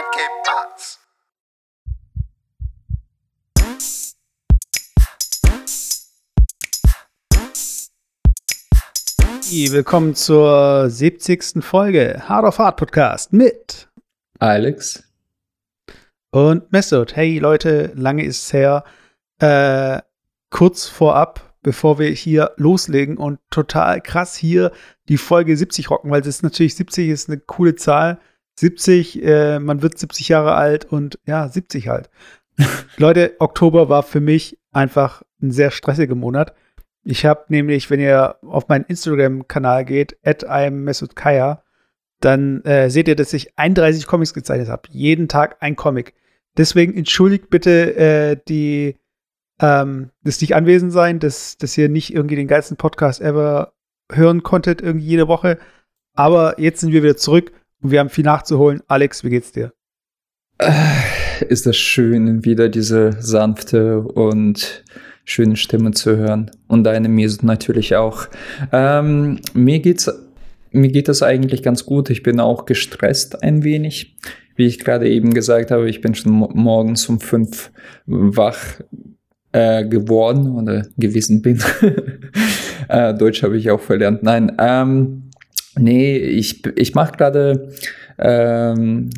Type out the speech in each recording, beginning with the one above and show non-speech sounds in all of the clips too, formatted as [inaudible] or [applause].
and Cape. Willkommen zur 70. Folge Hard of Hard Podcast mit Alex und Mesut. Hey Leute, lange ist es her. Äh, kurz vorab, bevor wir hier loslegen und total krass hier die Folge 70 rocken, weil es ist natürlich 70 ist eine coole Zahl. 70, äh, man wird 70 Jahre alt und ja, 70 halt. Leute, Oktober war für mich einfach ein sehr stressiger Monat. Ich habe nämlich, wenn ihr auf meinen Instagram-Kanal geht, at Kaya, dann äh, seht ihr, dass ich 31 Comics gezeichnet habe. Jeden Tag ein Comic. Deswegen entschuldigt bitte äh, die ähm, das nicht anwesend sein, dass, dass ihr nicht irgendwie den geilsten Podcast ever hören konntet, irgendwie jede Woche. Aber jetzt sind wir wieder zurück und wir haben viel nachzuholen. Alex, wie geht's dir? Äh, ist das schön, wieder diese sanfte und schöne Stimme zu hören. Und deine Mese natürlich auch. Ähm, mir geht's mir geht das eigentlich ganz gut. Ich bin auch gestresst ein wenig. Wie ich gerade eben gesagt habe, ich bin schon morgens um fünf wach äh, geworden oder gewesen bin. [laughs] äh, Deutsch habe ich auch verlernt. Nein, ähm, nee, ich, ich mache gerade, ähm,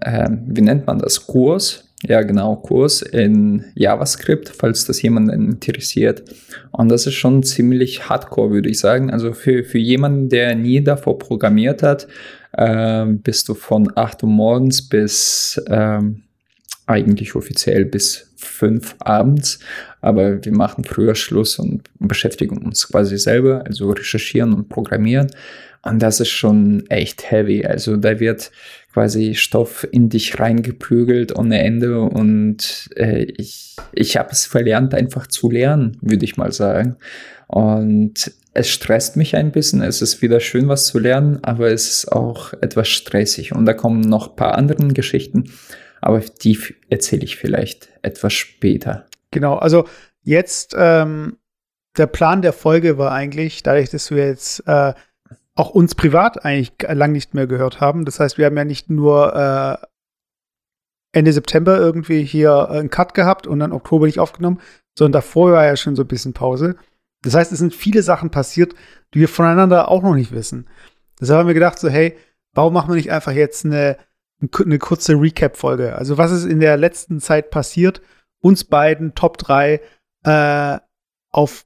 äh, wie nennt man das, Kurs ja, genau, Kurs in JavaScript, falls das jemanden interessiert. Und das ist schon ziemlich hardcore, würde ich sagen. Also für, für jemanden, der nie davor programmiert hat, äh, bist du von 8 Uhr morgens bis ähm, eigentlich offiziell bis 5 abends. Aber wir machen früher Schluss und beschäftigen uns quasi selber, also recherchieren und programmieren. Und das ist schon echt heavy. Also da wird quasi Stoff in dich reingeprügelt ohne Ende und äh, ich, ich habe es verlernt, einfach zu lernen, würde ich mal sagen. Und es stresst mich ein bisschen. Es ist wieder schön, was zu lernen, aber es ist auch etwas stressig. Und da kommen noch ein paar andere Geschichten, aber die erzähle ich vielleicht etwas später. Genau, also jetzt ähm, der Plan der Folge war eigentlich, dadurch, dass wir jetzt äh, auch uns privat eigentlich lang nicht mehr gehört haben. Das heißt, wir haben ja nicht nur äh, Ende September irgendwie hier einen Cut gehabt und dann Oktober nicht aufgenommen, sondern davor war ja schon so ein bisschen Pause. Das heißt, es sind viele Sachen passiert, die wir voneinander auch noch nicht wissen. Deshalb haben wir gedacht, so, hey, warum machen wir nicht einfach jetzt eine, eine kurze Recap-Folge? Also, was ist in der letzten Zeit passiert? Uns beiden Top 3 äh, auf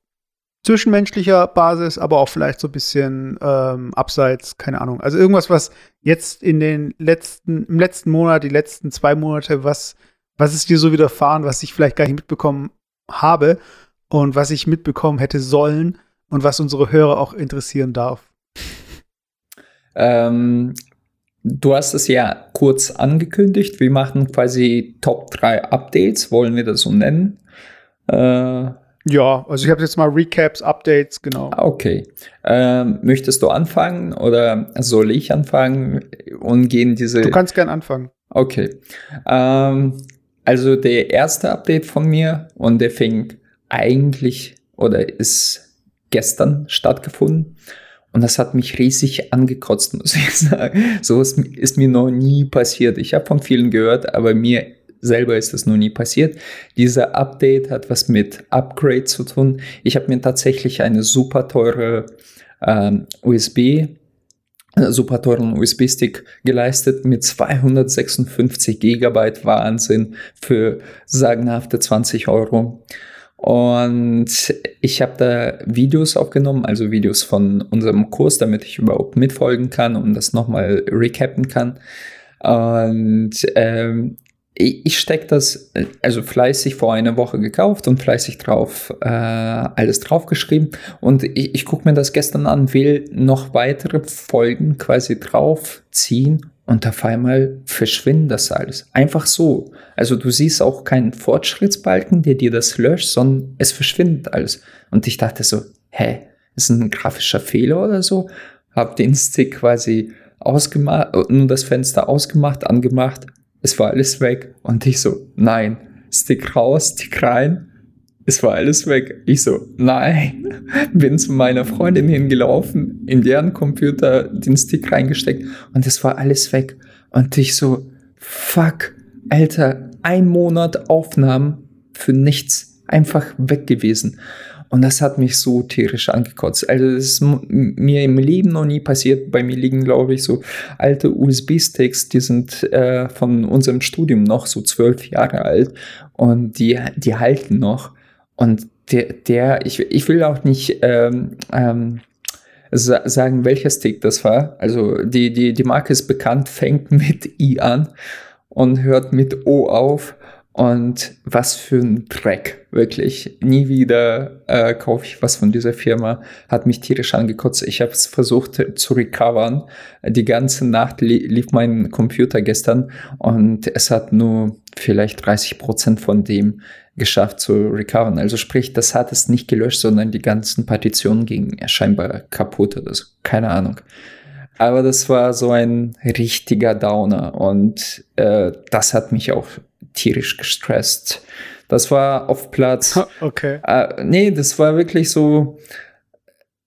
zwischenmenschlicher Basis, aber auch vielleicht so ein bisschen ähm, abseits, keine Ahnung. Also irgendwas, was jetzt in den letzten, im letzten Monat, die letzten zwei Monate, was, was ist dir so widerfahren, was ich vielleicht gar nicht mitbekommen habe und was ich mitbekommen hätte sollen und was unsere Hörer auch interessieren darf. Ähm, du hast es ja kurz angekündigt. Wir machen quasi Top 3 Updates, wollen wir das so nennen. Äh, ja, also ich habe jetzt mal Recaps, Updates, genau. Ah, okay. Ähm, möchtest du anfangen oder soll ich anfangen und gehen diese. Du kannst gern anfangen. Okay. Ähm, also der erste Update von mir und der fing eigentlich oder ist gestern stattgefunden. Und das hat mich riesig angekotzt, muss ich [laughs] sagen. So ist, ist mir noch nie passiert. Ich habe von vielen gehört, aber mir selber ist das noch nie passiert. Dieser Update hat was mit Upgrade zu tun. Ich habe mir tatsächlich eine super teure ähm, USB äh, super teuren USB-Stick geleistet mit 256 Gigabyte Wahnsinn für sagenhafte 20 Euro. Und ich habe da Videos aufgenommen, also Videos von unserem Kurs, damit ich überhaupt mitfolgen kann und das nochmal recappen kann. Und ähm, ich stecke das also fleißig vor einer Woche gekauft und fleißig drauf äh, alles draufgeschrieben und ich, ich gucke mir das gestern an, will noch weitere Folgen quasi draufziehen und auf einmal verschwindet das alles. Einfach so. Also du siehst auch keinen Fortschrittsbalken, der dir das löscht, sondern es verschwindet alles. Und ich dachte so, hä, ist ein grafischer Fehler oder so? Hab den Stick quasi ausgemacht, nur das Fenster ausgemacht, angemacht es war alles weg. Und ich so, nein, Stick raus, Stick rein. Es war alles weg. Ich so, nein. Bin zu meiner Freundin hingelaufen, in deren Computer den Stick reingesteckt und es war alles weg. Und ich so, fuck, Alter, ein Monat Aufnahmen für nichts, einfach weg gewesen. Und das hat mich so tierisch angekotzt. Also das ist mir im Leben noch nie passiert. Bei mir liegen, glaube ich, so alte USB-Sticks, die sind äh, von unserem Studium noch so zwölf Jahre alt und die, die halten noch. Und der, der ich, ich will auch nicht ähm, ähm, sagen, welcher Stick das war. Also die, die, die Marke ist bekannt, fängt mit I an und hört mit O auf. Und was für ein Dreck, wirklich. Nie wieder äh, kaufe ich was von dieser Firma. Hat mich tierisch angekotzt. Ich habe es versucht zu recovern. Die ganze Nacht li lief mein Computer gestern und es hat nur vielleicht 30 Prozent von dem geschafft zu recovern. Also sprich, das hat es nicht gelöscht, sondern die ganzen Partitionen gingen scheinbar kaputt oder so. Keine Ahnung. Aber das war so ein richtiger Downer und äh, das hat mich auch tierisch gestresst. Das war auf Platz. Okay. Äh, nee, das war wirklich so.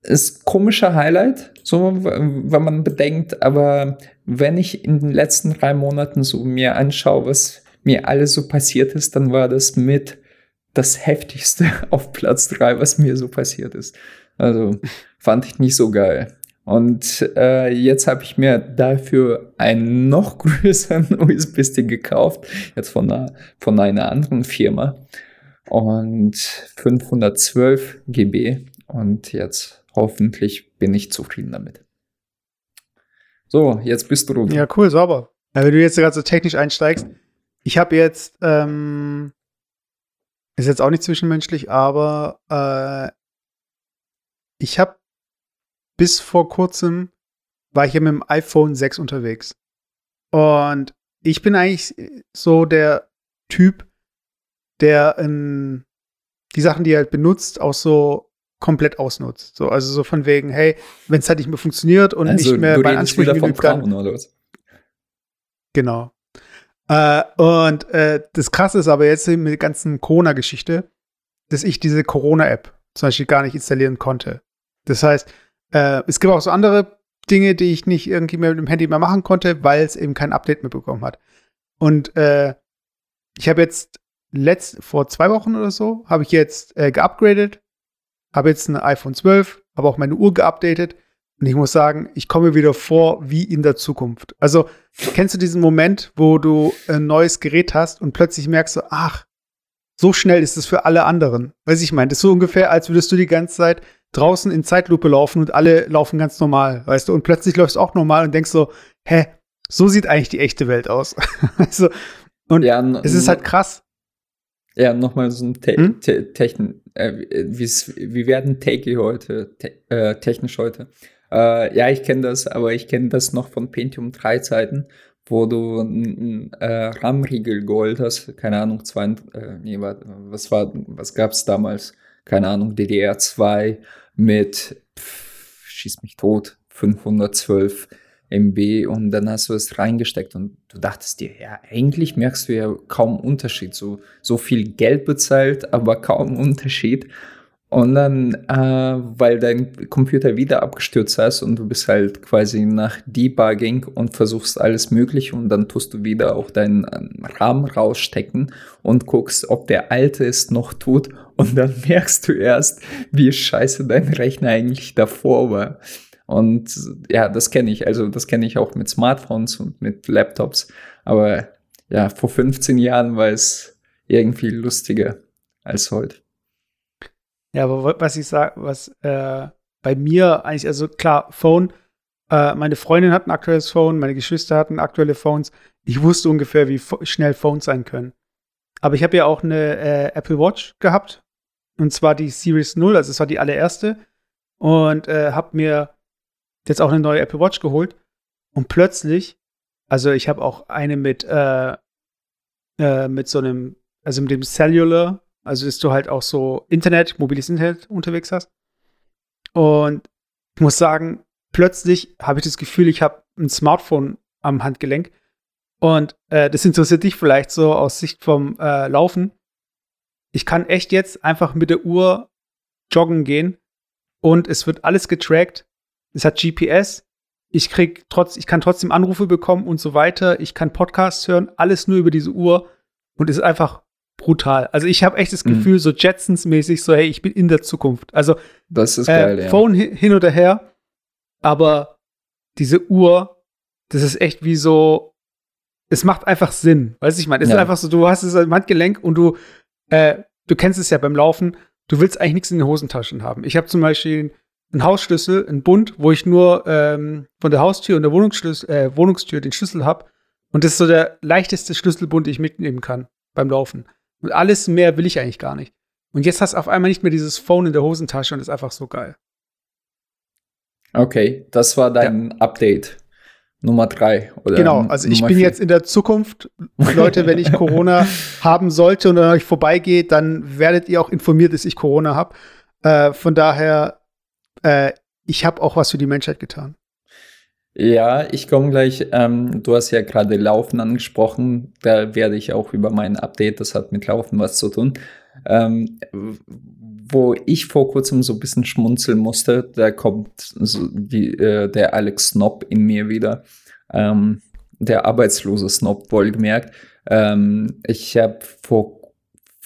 Ist komischer Highlight, so wenn man bedenkt, aber wenn ich in den letzten drei Monaten so mir anschaue, was mir alles so passiert ist, dann war das mit das heftigste [laughs] auf Platz drei, was mir so passiert ist. Also fand ich nicht so geil. Und äh, jetzt habe ich mir dafür einen noch [laughs] größeren USB-Stick gekauft, jetzt von einer, von einer anderen Firma. Und 512 GB. Und jetzt hoffentlich bin ich zufrieden damit. So, jetzt bist du. Ja, cool, sauber. Wenn du jetzt gerade so technisch einsteigst, ich habe jetzt, ähm, ist jetzt auch nicht zwischenmenschlich, aber äh, ich habe bis vor kurzem war ich ja mit dem iPhone 6 unterwegs. Und ich bin eigentlich so der Typ, der in die Sachen, die er halt benutzt, auch so komplett ausnutzt. So, also so von wegen, hey, wenn es halt nicht mehr funktioniert und also, nicht mehr bei Ansprüchen genügt, dann. Genau. Äh, und äh, das Krasse ist aber jetzt mit der ganzen Corona-Geschichte, dass ich diese Corona-App zum Beispiel gar nicht installieren konnte. Das heißt, äh, es gibt auch so andere Dinge, die ich nicht irgendwie mehr mit dem Handy mehr machen konnte, weil es eben kein Update mehr bekommen hat. Und äh, ich habe jetzt letzt, vor zwei Wochen oder so, habe ich jetzt äh, geupgradet, habe jetzt ein iPhone 12, habe auch meine Uhr geupdatet. Und ich muss sagen, ich komme wieder vor wie in der Zukunft. Also, kennst du diesen Moment, wo du ein neues Gerät hast und plötzlich merkst du, ach, so schnell ist es für alle anderen. Weiß ich meine, das ist so ungefähr, als würdest du die ganze Zeit draußen in Zeitlupe laufen und alle laufen ganz normal, weißt du? Und plötzlich läufst du auch normal und denkst so, hä, so sieht eigentlich die echte Welt aus. [laughs] also, und ja, es ist halt krass. Ja, nochmal so ein Te hm? Te Techn äh, wie werden Take heute, te äh, technisch heute. Äh, ja, ich kenne das, aber ich kenne das noch von Pentium 3 Zeiten, wo du ein äh, RAM-Riegel geholt hast, keine Ahnung, zwei, äh, nee, was war, was gab's damals? Keine Ahnung, DDR2 mit, pff, schieß mich tot, 512 MB und dann hast du es reingesteckt und du dachtest dir, ja, eigentlich merkst du ja kaum Unterschied, so, so viel Geld bezahlt, aber kaum Unterschied. Und dann, äh, weil dein Computer wieder abgestürzt hast und du bist halt quasi nach Debugging und versuchst alles Mögliche und dann tust du wieder auch deinen ähm, Rahmen rausstecken und guckst, ob der alte es noch tut und dann [laughs] merkst du erst, wie scheiße dein Rechner eigentlich davor war. Und ja, das kenne ich. Also das kenne ich auch mit Smartphones und mit Laptops. Aber ja, vor 15 Jahren war es irgendwie lustiger als heute. Ja, aber was ich sage, was äh, bei mir eigentlich, also klar, Phone, äh, meine Freundin hat ein aktuelles Phone, meine Geschwister hatten aktuelle Phones. Ich wusste ungefähr, wie schnell Phones sein können. Aber ich habe ja auch eine äh, Apple Watch gehabt. Und zwar die Series 0, also es war die allererste. Und äh, habe mir jetzt auch eine neue Apple Watch geholt. Und plötzlich, also ich habe auch eine mit, äh, äh, mit so einem, also mit dem Cellular also, dass du halt auch so Internet, mobiles Internet unterwegs hast. Und ich muss sagen, plötzlich habe ich das Gefühl, ich habe ein Smartphone am Handgelenk. Und äh, das interessiert dich vielleicht so aus Sicht vom äh, Laufen. Ich kann echt jetzt einfach mit der Uhr joggen gehen und es wird alles getrackt. Es hat GPS. ich krieg trotz, ich kann trotzdem Anrufe bekommen und so weiter. Ich kann Podcasts hören, alles nur über diese Uhr und es ist einfach brutal. Also ich habe echt das mhm. Gefühl, mhm. so Jetsons-mäßig, so hey, ich bin in der Zukunft. Also das ist geil, äh, ja. Phone hin oder her, aber diese Uhr, das ist echt wie so, es macht einfach Sinn. Weißt du, ich meine, es ja. ist einfach so, du hast es im Handgelenk und du, äh, du kennst es ja beim Laufen, du willst eigentlich nichts in den Hosentaschen haben. Ich habe zum Beispiel einen Hausschlüssel, einen Bund, wo ich nur ähm, von der Haustür und der äh, Wohnungstür den Schlüssel habe. Und das ist so der leichteste Schlüsselbund, den ich mitnehmen kann beim Laufen. Und alles mehr will ich eigentlich gar nicht. Und jetzt hast du auf einmal nicht mehr dieses Phone in der Hosentasche und ist einfach so geil. Okay, das war dein ja. Update. Nummer drei. Oder genau, also ich bin vier. jetzt in der Zukunft. Leute, wenn ich Corona [laughs] haben sollte und an euch vorbeigeht, dann werdet ihr auch informiert, dass ich Corona habe. Äh, von daher, äh, ich habe auch was für die Menschheit getan. Ja, ich komme gleich. Ähm, du hast ja gerade Laufen angesprochen. Da werde ich auch über mein Update, das hat mit Laufen was zu tun. Ähm, wo ich vor kurzem so ein bisschen schmunzeln musste, da kommt so die, äh, der Alex Snob in mir wieder. Ähm, der arbeitslose Snob, wohlgemerkt. Ähm, ich habe vor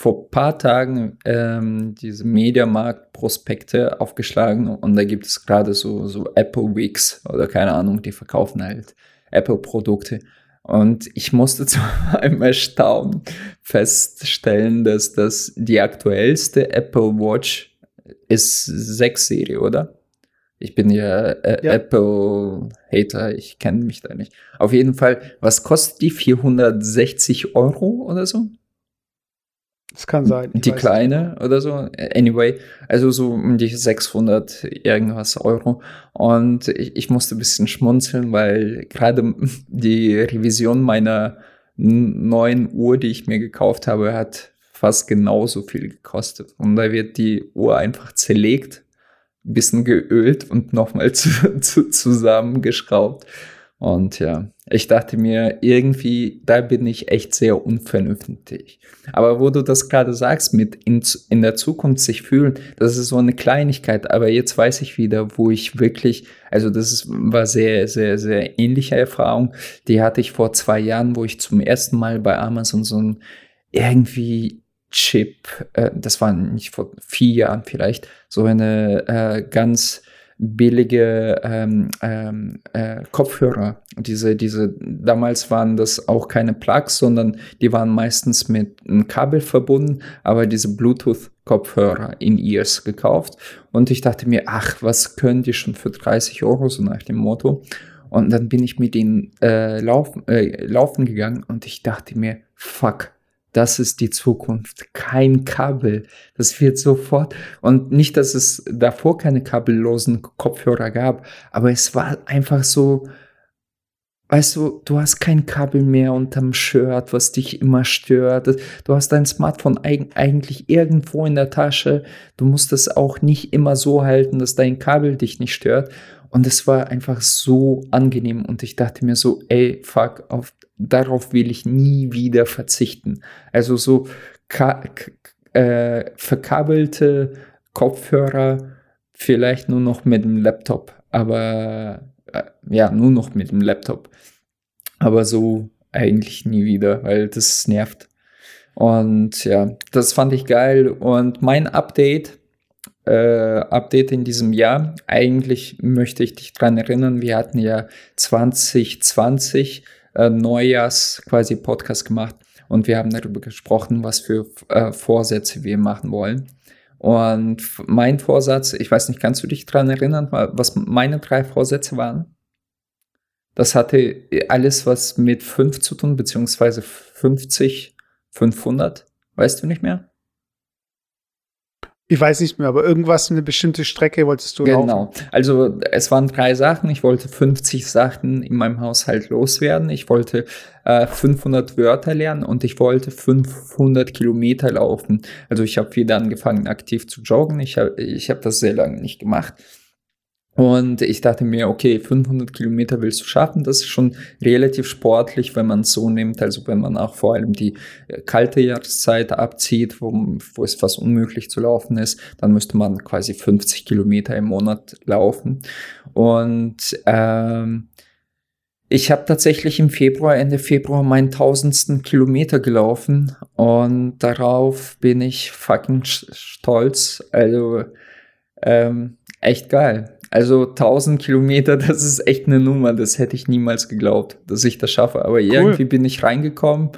vor paar Tagen ähm, diese Mediamarkt-Prospekte aufgeschlagen und da gibt es gerade so, so Apple Weeks oder keine Ahnung, die verkaufen halt Apple-Produkte. Und ich musste [laughs] zu einem Erstaunen feststellen, dass das die aktuellste Apple Watch ist 6 Serie, oder? Ich bin ja, äh, ja. Apple-Hater, ich kenne mich da nicht. Auf jeden Fall, was kostet die? 460 Euro oder so? Das kann sein. Die kleine nicht. oder so. Anyway, also so um die 600 irgendwas Euro. Und ich, ich musste ein bisschen schmunzeln, weil gerade die Revision meiner neuen Uhr, die ich mir gekauft habe, hat fast genauso viel gekostet. Und da wird die Uhr einfach zerlegt, ein bisschen geölt und nochmal [laughs] zu, zu, zusammengeschraubt. Und ja, ich dachte mir, irgendwie, da bin ich echt sehr unvernünftig. Aber wo du das gerade sagst, mit in, in der Zukunft sich fühlen, das ist so eine Kleinigkeit. Aber jetzt weiß ich wieder, wo ich wirklich, also das ist, war sehr, sehr, sehr ähnliche Erfahrung. Die hatte ich vor zwei Jahren, wo ich zum ersten Mal bei Amazon so ein irgendwie Chip, äh, das war nicht vor vier Jahren vielleicht, so eine äh, ganz billige ähm, ähm, äh, Kopfhörer. Diese, diese, damals waren das auch keine Plugs, sondern die waren meistens mit einem Kabel verbunden, aber diese Bluetooth-Kopfhörer in Ears gekauft. Und ich dachte mir, ach, was können die schon für 30 Euro, so nach dem Motto. Und dann bin ich mit ihnen äh, lauf, äh, laufen gegangen und ich dachte mir, fuck, das ist die Zukunft. Kein Kabel. Das wird sofort. Und nicht, dass es davor keine kabellosen Kopfhörer gab, aber es war einfach so, weißt du, du hast kein Kabel mehr unterm Shirt, was dich immer stört. Du hast dein Smartphone eigentlich irgendwo in der Tasche. Du musst es auch nicht immer so halten, dass dein Kabel dich nicht stört. Und es war einfach so angenehm und ich dachte mir so, ey, fuck, auf, darauf will ich nie wieder verzichten. Also so äh, verkabelte Kopfhörer, vielleicht nur noch mit dem Laptop, aber äh, ja, nur noch mit dem Laptop. Aber so eigentlich nie wieder, weil das nervt. Und ja, das fand ich geil. Und mein Update äh, Update in diesem Jahr. Eigentlich möchte ich dich daran erinnern, wir hatten ja 2020 äh, Neujahrs quasi Podcast gemacht und wir haben darüber gesprochen, was für äh, Vorsätze wir machen wollen. Und mein Vorsatz, ich weiß nicht, kannst du dich daran erinnern, was meine drei Vorsätze waren? Das hatte alles was mit 5 zu tun, beziehungsweise 50, 500. Weißt du nicht mehr? Ich weiß nicht mehr, aber irgendwas, eine bestimmte Strecke wolltest du Genau. Laufen. Also es waren drei Sachen. Ich wollte 50 Sachen in meinem Haushalt loswerden. Ich wollte äh, 500 Wörter lernen und ich wollte 500 Kilometer laufen. Also ich habe wieder angefangen, aktiv zu joggen. Ich habe ich hab das sehr lange nicht gemacht. Und ich dachte mir, okay, 500 Kilometer willst du schaffen. Das ist schon relativ sportlich, wenn man es so nimmt. Also wenn man auch vor allem die äh, kalte Jahreszeit abzieht, wo, wo es fast unmöglich zu laufen ist, dann müsste man quasi 50 Kilometer im Monat laufen. Und ähm, ich habe tatsächlich im Februar, Ende Februar, meinen tausendsten Kilometer gelaufen und darauf bin ich fucking stolz. Also ähm, echt geil. Also 1000 Kilometer, [laughs] das ist echt eine Nummer. Das hätte ich niemals geglaubt, dass ich das schaffe. Aber cool. irgendwie bin ich reingekommen.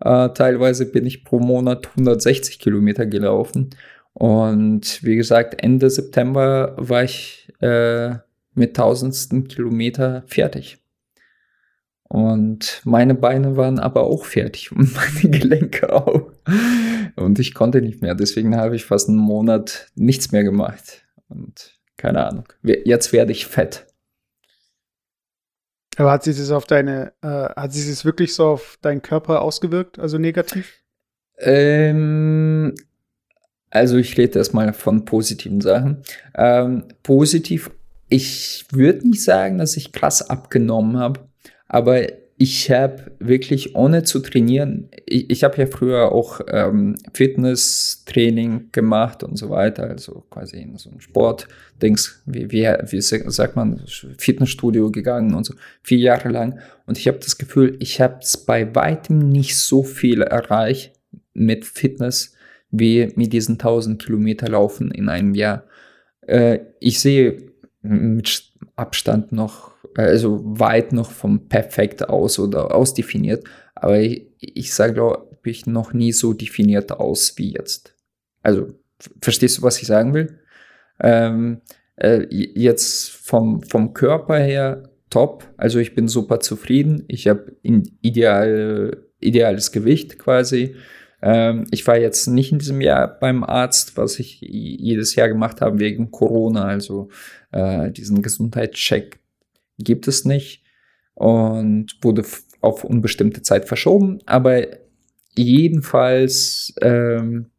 Äh, teilweise bin ich pro Monat 160 Kilometer gelaufen. Und wie gesagt, Ende September war ich äh, mit tausendsten Kilometer fertig. Und meine Beine waren aber auch fertig und [laughs] meine Gelenke auch. Und ich konnte nicht mehr. Deswegen habe ich fast einen Monat nichts mehr gemacht. Und keine Ahnung. Jetzt werde ich fett. Aber hat sich das auf deine, äh, hat sich das wirklich so auf deinen Körper ausgewirkt, also negativ? Ähm, also ich rede erstmal von positiven Sachen. Ähm, positiv, ich würde nicht sagen, dass ich krass abgenommen habe aber ich habe wirklich ohne zu trainieren, ich, ich habe ja früher auch ähm, Fitnesstraining gemacht und so weiter, also quasi in so ein Sportdings, wie, wie, wie sagt man, Fitnessstudio gegangen und so, vier Jahre lang. Und ich habe das Gefühl, ich habe es bei weitem nicht so viel erreicht mit Fitness wie mit diesen 1000 Kilometer Laufen in einem Jahr. Äh, ich sehe mit Abstand noch also weit noch vom Perfekt aus oder ausdefiniert. Aber ich, ich sage, glaube ich, noch nie so definiert aus wie jetzt. Also, verstehst du, was ich sagen will? Ähm, äh, jetzt vom, vom Körper her top. Also ich bin super zufrieden. Ich habe ideal, ideales Gewicht quasi. Ähm, ich war jetzt nicht in diesem Jahr beim Arzt, was ich jedes Jahr gemacht habe wegen Corona, also äh, diesen Gesundheitscheck gibt es nicht und wurde auf unbestimmte Zeit verschoben. Aber jedenfalls, ähm,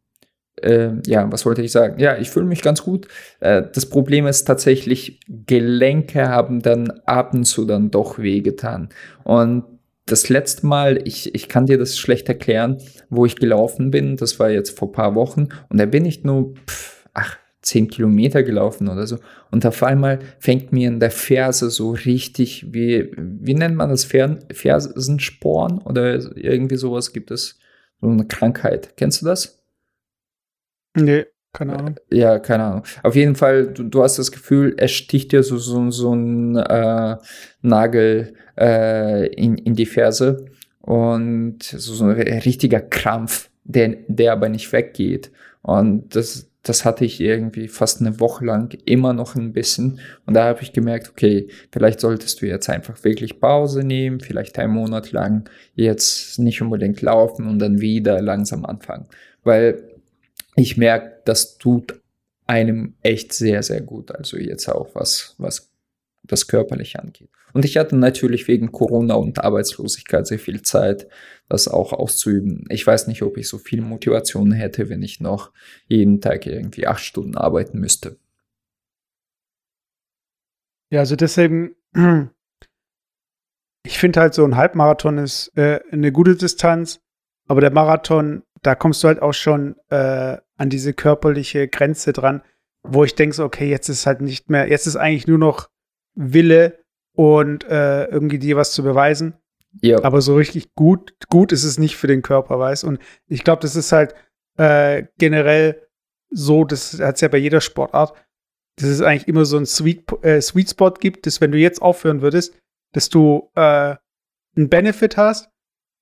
äh, ja, was wollte ich sagen? Ja, ich fühle mich ganz gut. Äh, das Problem ist tatsächlich, Gelenke haben dann ab und zu dann doch wehgetan. Und das letzte Mal, ich, ich kann dir das schlecht erklären, wo ich gelaufen bin, das war jetzt vor paar Wochen und da bin ich nur, pff, ach, zehn Kilometer gelaufen oder so. Und auf einmal fängt mir in der Ferse so richtig, wie, wie nennt man das? Fersensporn oder irgendwie sowas gibt es. So eine Krankheit. Kennst du das? Nee, keine Ahnung. Ja, keine Ahnung. Auf jeden Fall, du, du hast das Gefühl, er sticht dir so, so, so ein äh, Nagel äh, in, in die Ferse und so, so ein richtiger Krampf, der, der aber nicht weggeht. Und das, das hatte ich irgendwie fast eine Woche lang immer noch ein bisschen. Und da habe ich gemerkt, okay, vielleicht solltest du jetzt einfach wirklich Pause nehmen, vielleicht einen Monat lang jetzt nicht unbedingt laufen und dann wieder langsam anfangen. Weil ich merke, das tut einem echt sehr, sehr gut. Also jetzt auch was, was das körperlich angeht. Und ich hatte natürlich wegen Corona und Arbeitslosigkeit sehr viel Zeit, das auch auszuüben. Ich weiß nicht, ob ich so viel Motivation hätte, wenn ich noch jeden Tag irgendwie acht Stunden arbeiten müsste. Ja, also deswegen, [clears throat] ich finde halt so ein Halbmarathon ist äh, eine gute Distanz, aber der Marathon, da kommst du halt auch schon äh, an diese körperliche Grenze dran, wo ich denke, so, okay, jetzt ist halt nicht mehr, jetzt ist eigentlich nur noch Wille und äh, irgendwie dir was zu beweisen. Ja. Aber so richtig gut, gut ist es nicht für den Körper, weißt Und ich glaube, das ist halt äh, generell so, das hat es ja bei jeder Sportart, dass es eigentlich immer so ein Sweet, äh, Sweet Spot gibt, dass wenn du jetzt aufhören würdest, dass du äh, einen Benefit hast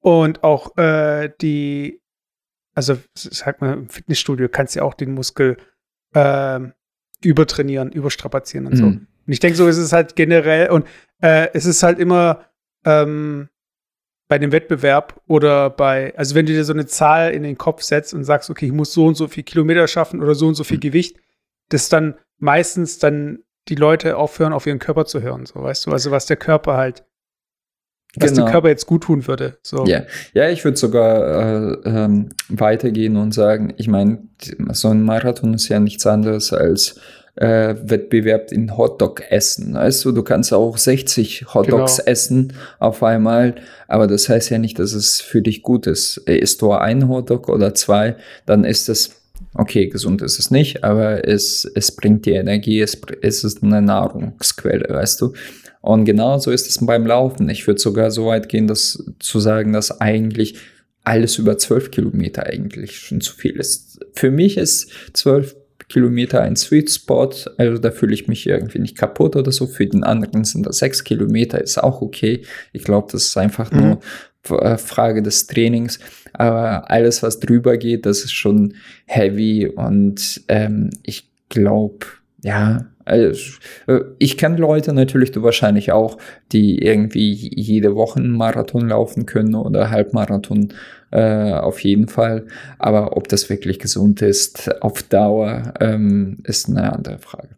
und auch äh, die, also sag mal, im Fitnessstudio kannst du ja auch den Muskel äh, übertrainieren, überstrapazieren und mhm. so. Und ich denke, so ist es halt generell und äh, es ist halt immer ähm, bei dem Wettbewerb oder bei, also wenn du dir so eine Zahl in den Kopf setzt und sagst, okay, ich muss so und so viel Kilometer schaffen oder so und so viel Gewicht, dass dann meistens dann die Leute aufhören, auf ihren Körper zu hören, so weißt du, also was der Körper halt, was genau. dem Körper jetzt gut tun würde. So. Ja, ja ich würde sogar äh, ähm, weitergehen und sagen, ich meine, so ein Marathon ist ja nichts anderes als äh, Wettbewerb in Hotdog essen. Weißt du, du kannst auch 60 Hotdogs genau. essen auf einmal, aber das heißt ja nicht, dass es für dich gut ist. Isst du ein Hotdog oder zwei, dann ist es okay, gesund ist es nicht, aber es, es bringt dir Energie, es, es ist eine Nahrungsquelle, weißt du. Und genauso ist es beim Laufen. Ich würde sogar so weit gehen, dass zu sagen, dass eigentlich alles über zwölf Kilometer eigentlich schon zu viel ist. Für mich ist zwölf Kilometer ein Sweet Spot, also da fühle ich mich irgendwie nicht kaputt oder so. Für den anderen sind das sechs Kilometer, ist auch okay. Ich glaube, das ist einfach mhm. nur äh, Frage des Trainings. Aber alles, was drüber geht, das ist schon heavy und ähm, ich glaube, ja, ich kenne Leute, natürlich du wahrscheinlich auch, die irgendwie jede Woche einen Marathon laufen können oder Halbmarathon äh, auf jeden Fall. Aber ob das wirklich gesund ist auf Dauer, ähm, ist eine andere Frage.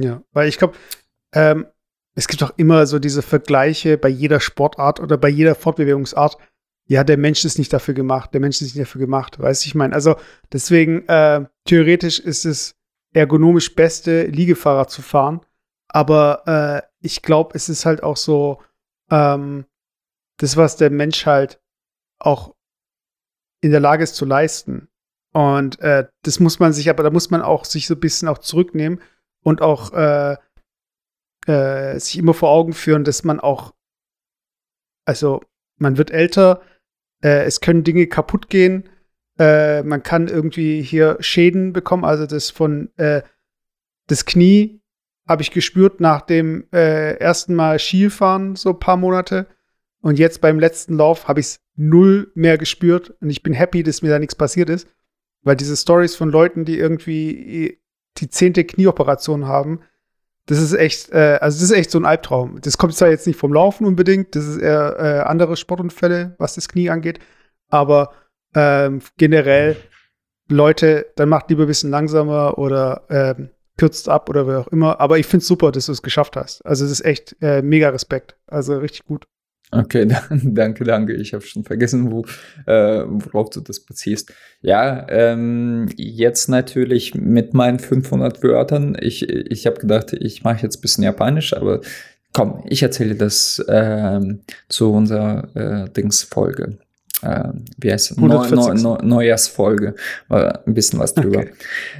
Ja, weil ich glaube, ähm, es gibt auch immer so diese Vergleiche bei jeder Sportart oder bei jeder Fortbewegungsart. Ja, der Mensch ist nicht dafür gemacht, der Mensch ist nicht dafür gemacht, weißt du, ich meine, also deswegen, äh, theoretisch ist es ergonomisch beste Liegefahrer zu fahren. Aber äh, ich glaube, es ist halt auch so, ähm, das, was der Mensch halt auch in der Lage ist zu leisten. Und äh, das muss man sich, aber da muss man auch sich so ein bisschen auch zurücknehmen und auch äh, äh, sich immer vor Augen führen, dass man auch, also man wird älter, äh, es können Dinge kaputt gehen, äh, man kann irgendwie hier Schäden bekommen. Also das von äh, das Knie habe ich gespürt nach dem äh, ersten Mal Skifahren, so ein paar Monate. Und jetzt beim letzten Lauf habe ich es null mehr gespürt. Und ich bin happy, dass mir da nichts passiert ist. Weil diese Stories von Leuten, die irgendwie die zehnte Knieoperation haben, das ist echt, äh, also das ist echt so ein Albtraum. Das kommt zwar jetzt nicht vom Laufen unbedingt, das ist eher äh, andere Sportunfälle, was das Knie angeht. Aber ähm, generell Leute, dann macht lieber ein bisschen langsamer oder ähm, kürzt ab oder wer auch immer. Aber ich finde es super, dass du es geschafft hast. Also es ist echt äh, mega Respekt. Also richtig gut. Okay, [laughs] danke, danke. Ich habe schon vergessen, wo, äh, worauf du das beziehst. Ja, ähm, jetzt natürlich mit meinen 500 Wörtern. Ich, ich habe gedacht, ich mache jetzt ein bisschen Japanisch, aber komm, ich erzähle das ähm, zu unserer äh, Dings-Folge äh, wie heißt es, Neu, Neu, Neu, Neujahrsfolge, war ein bisschen was drüber. Okay.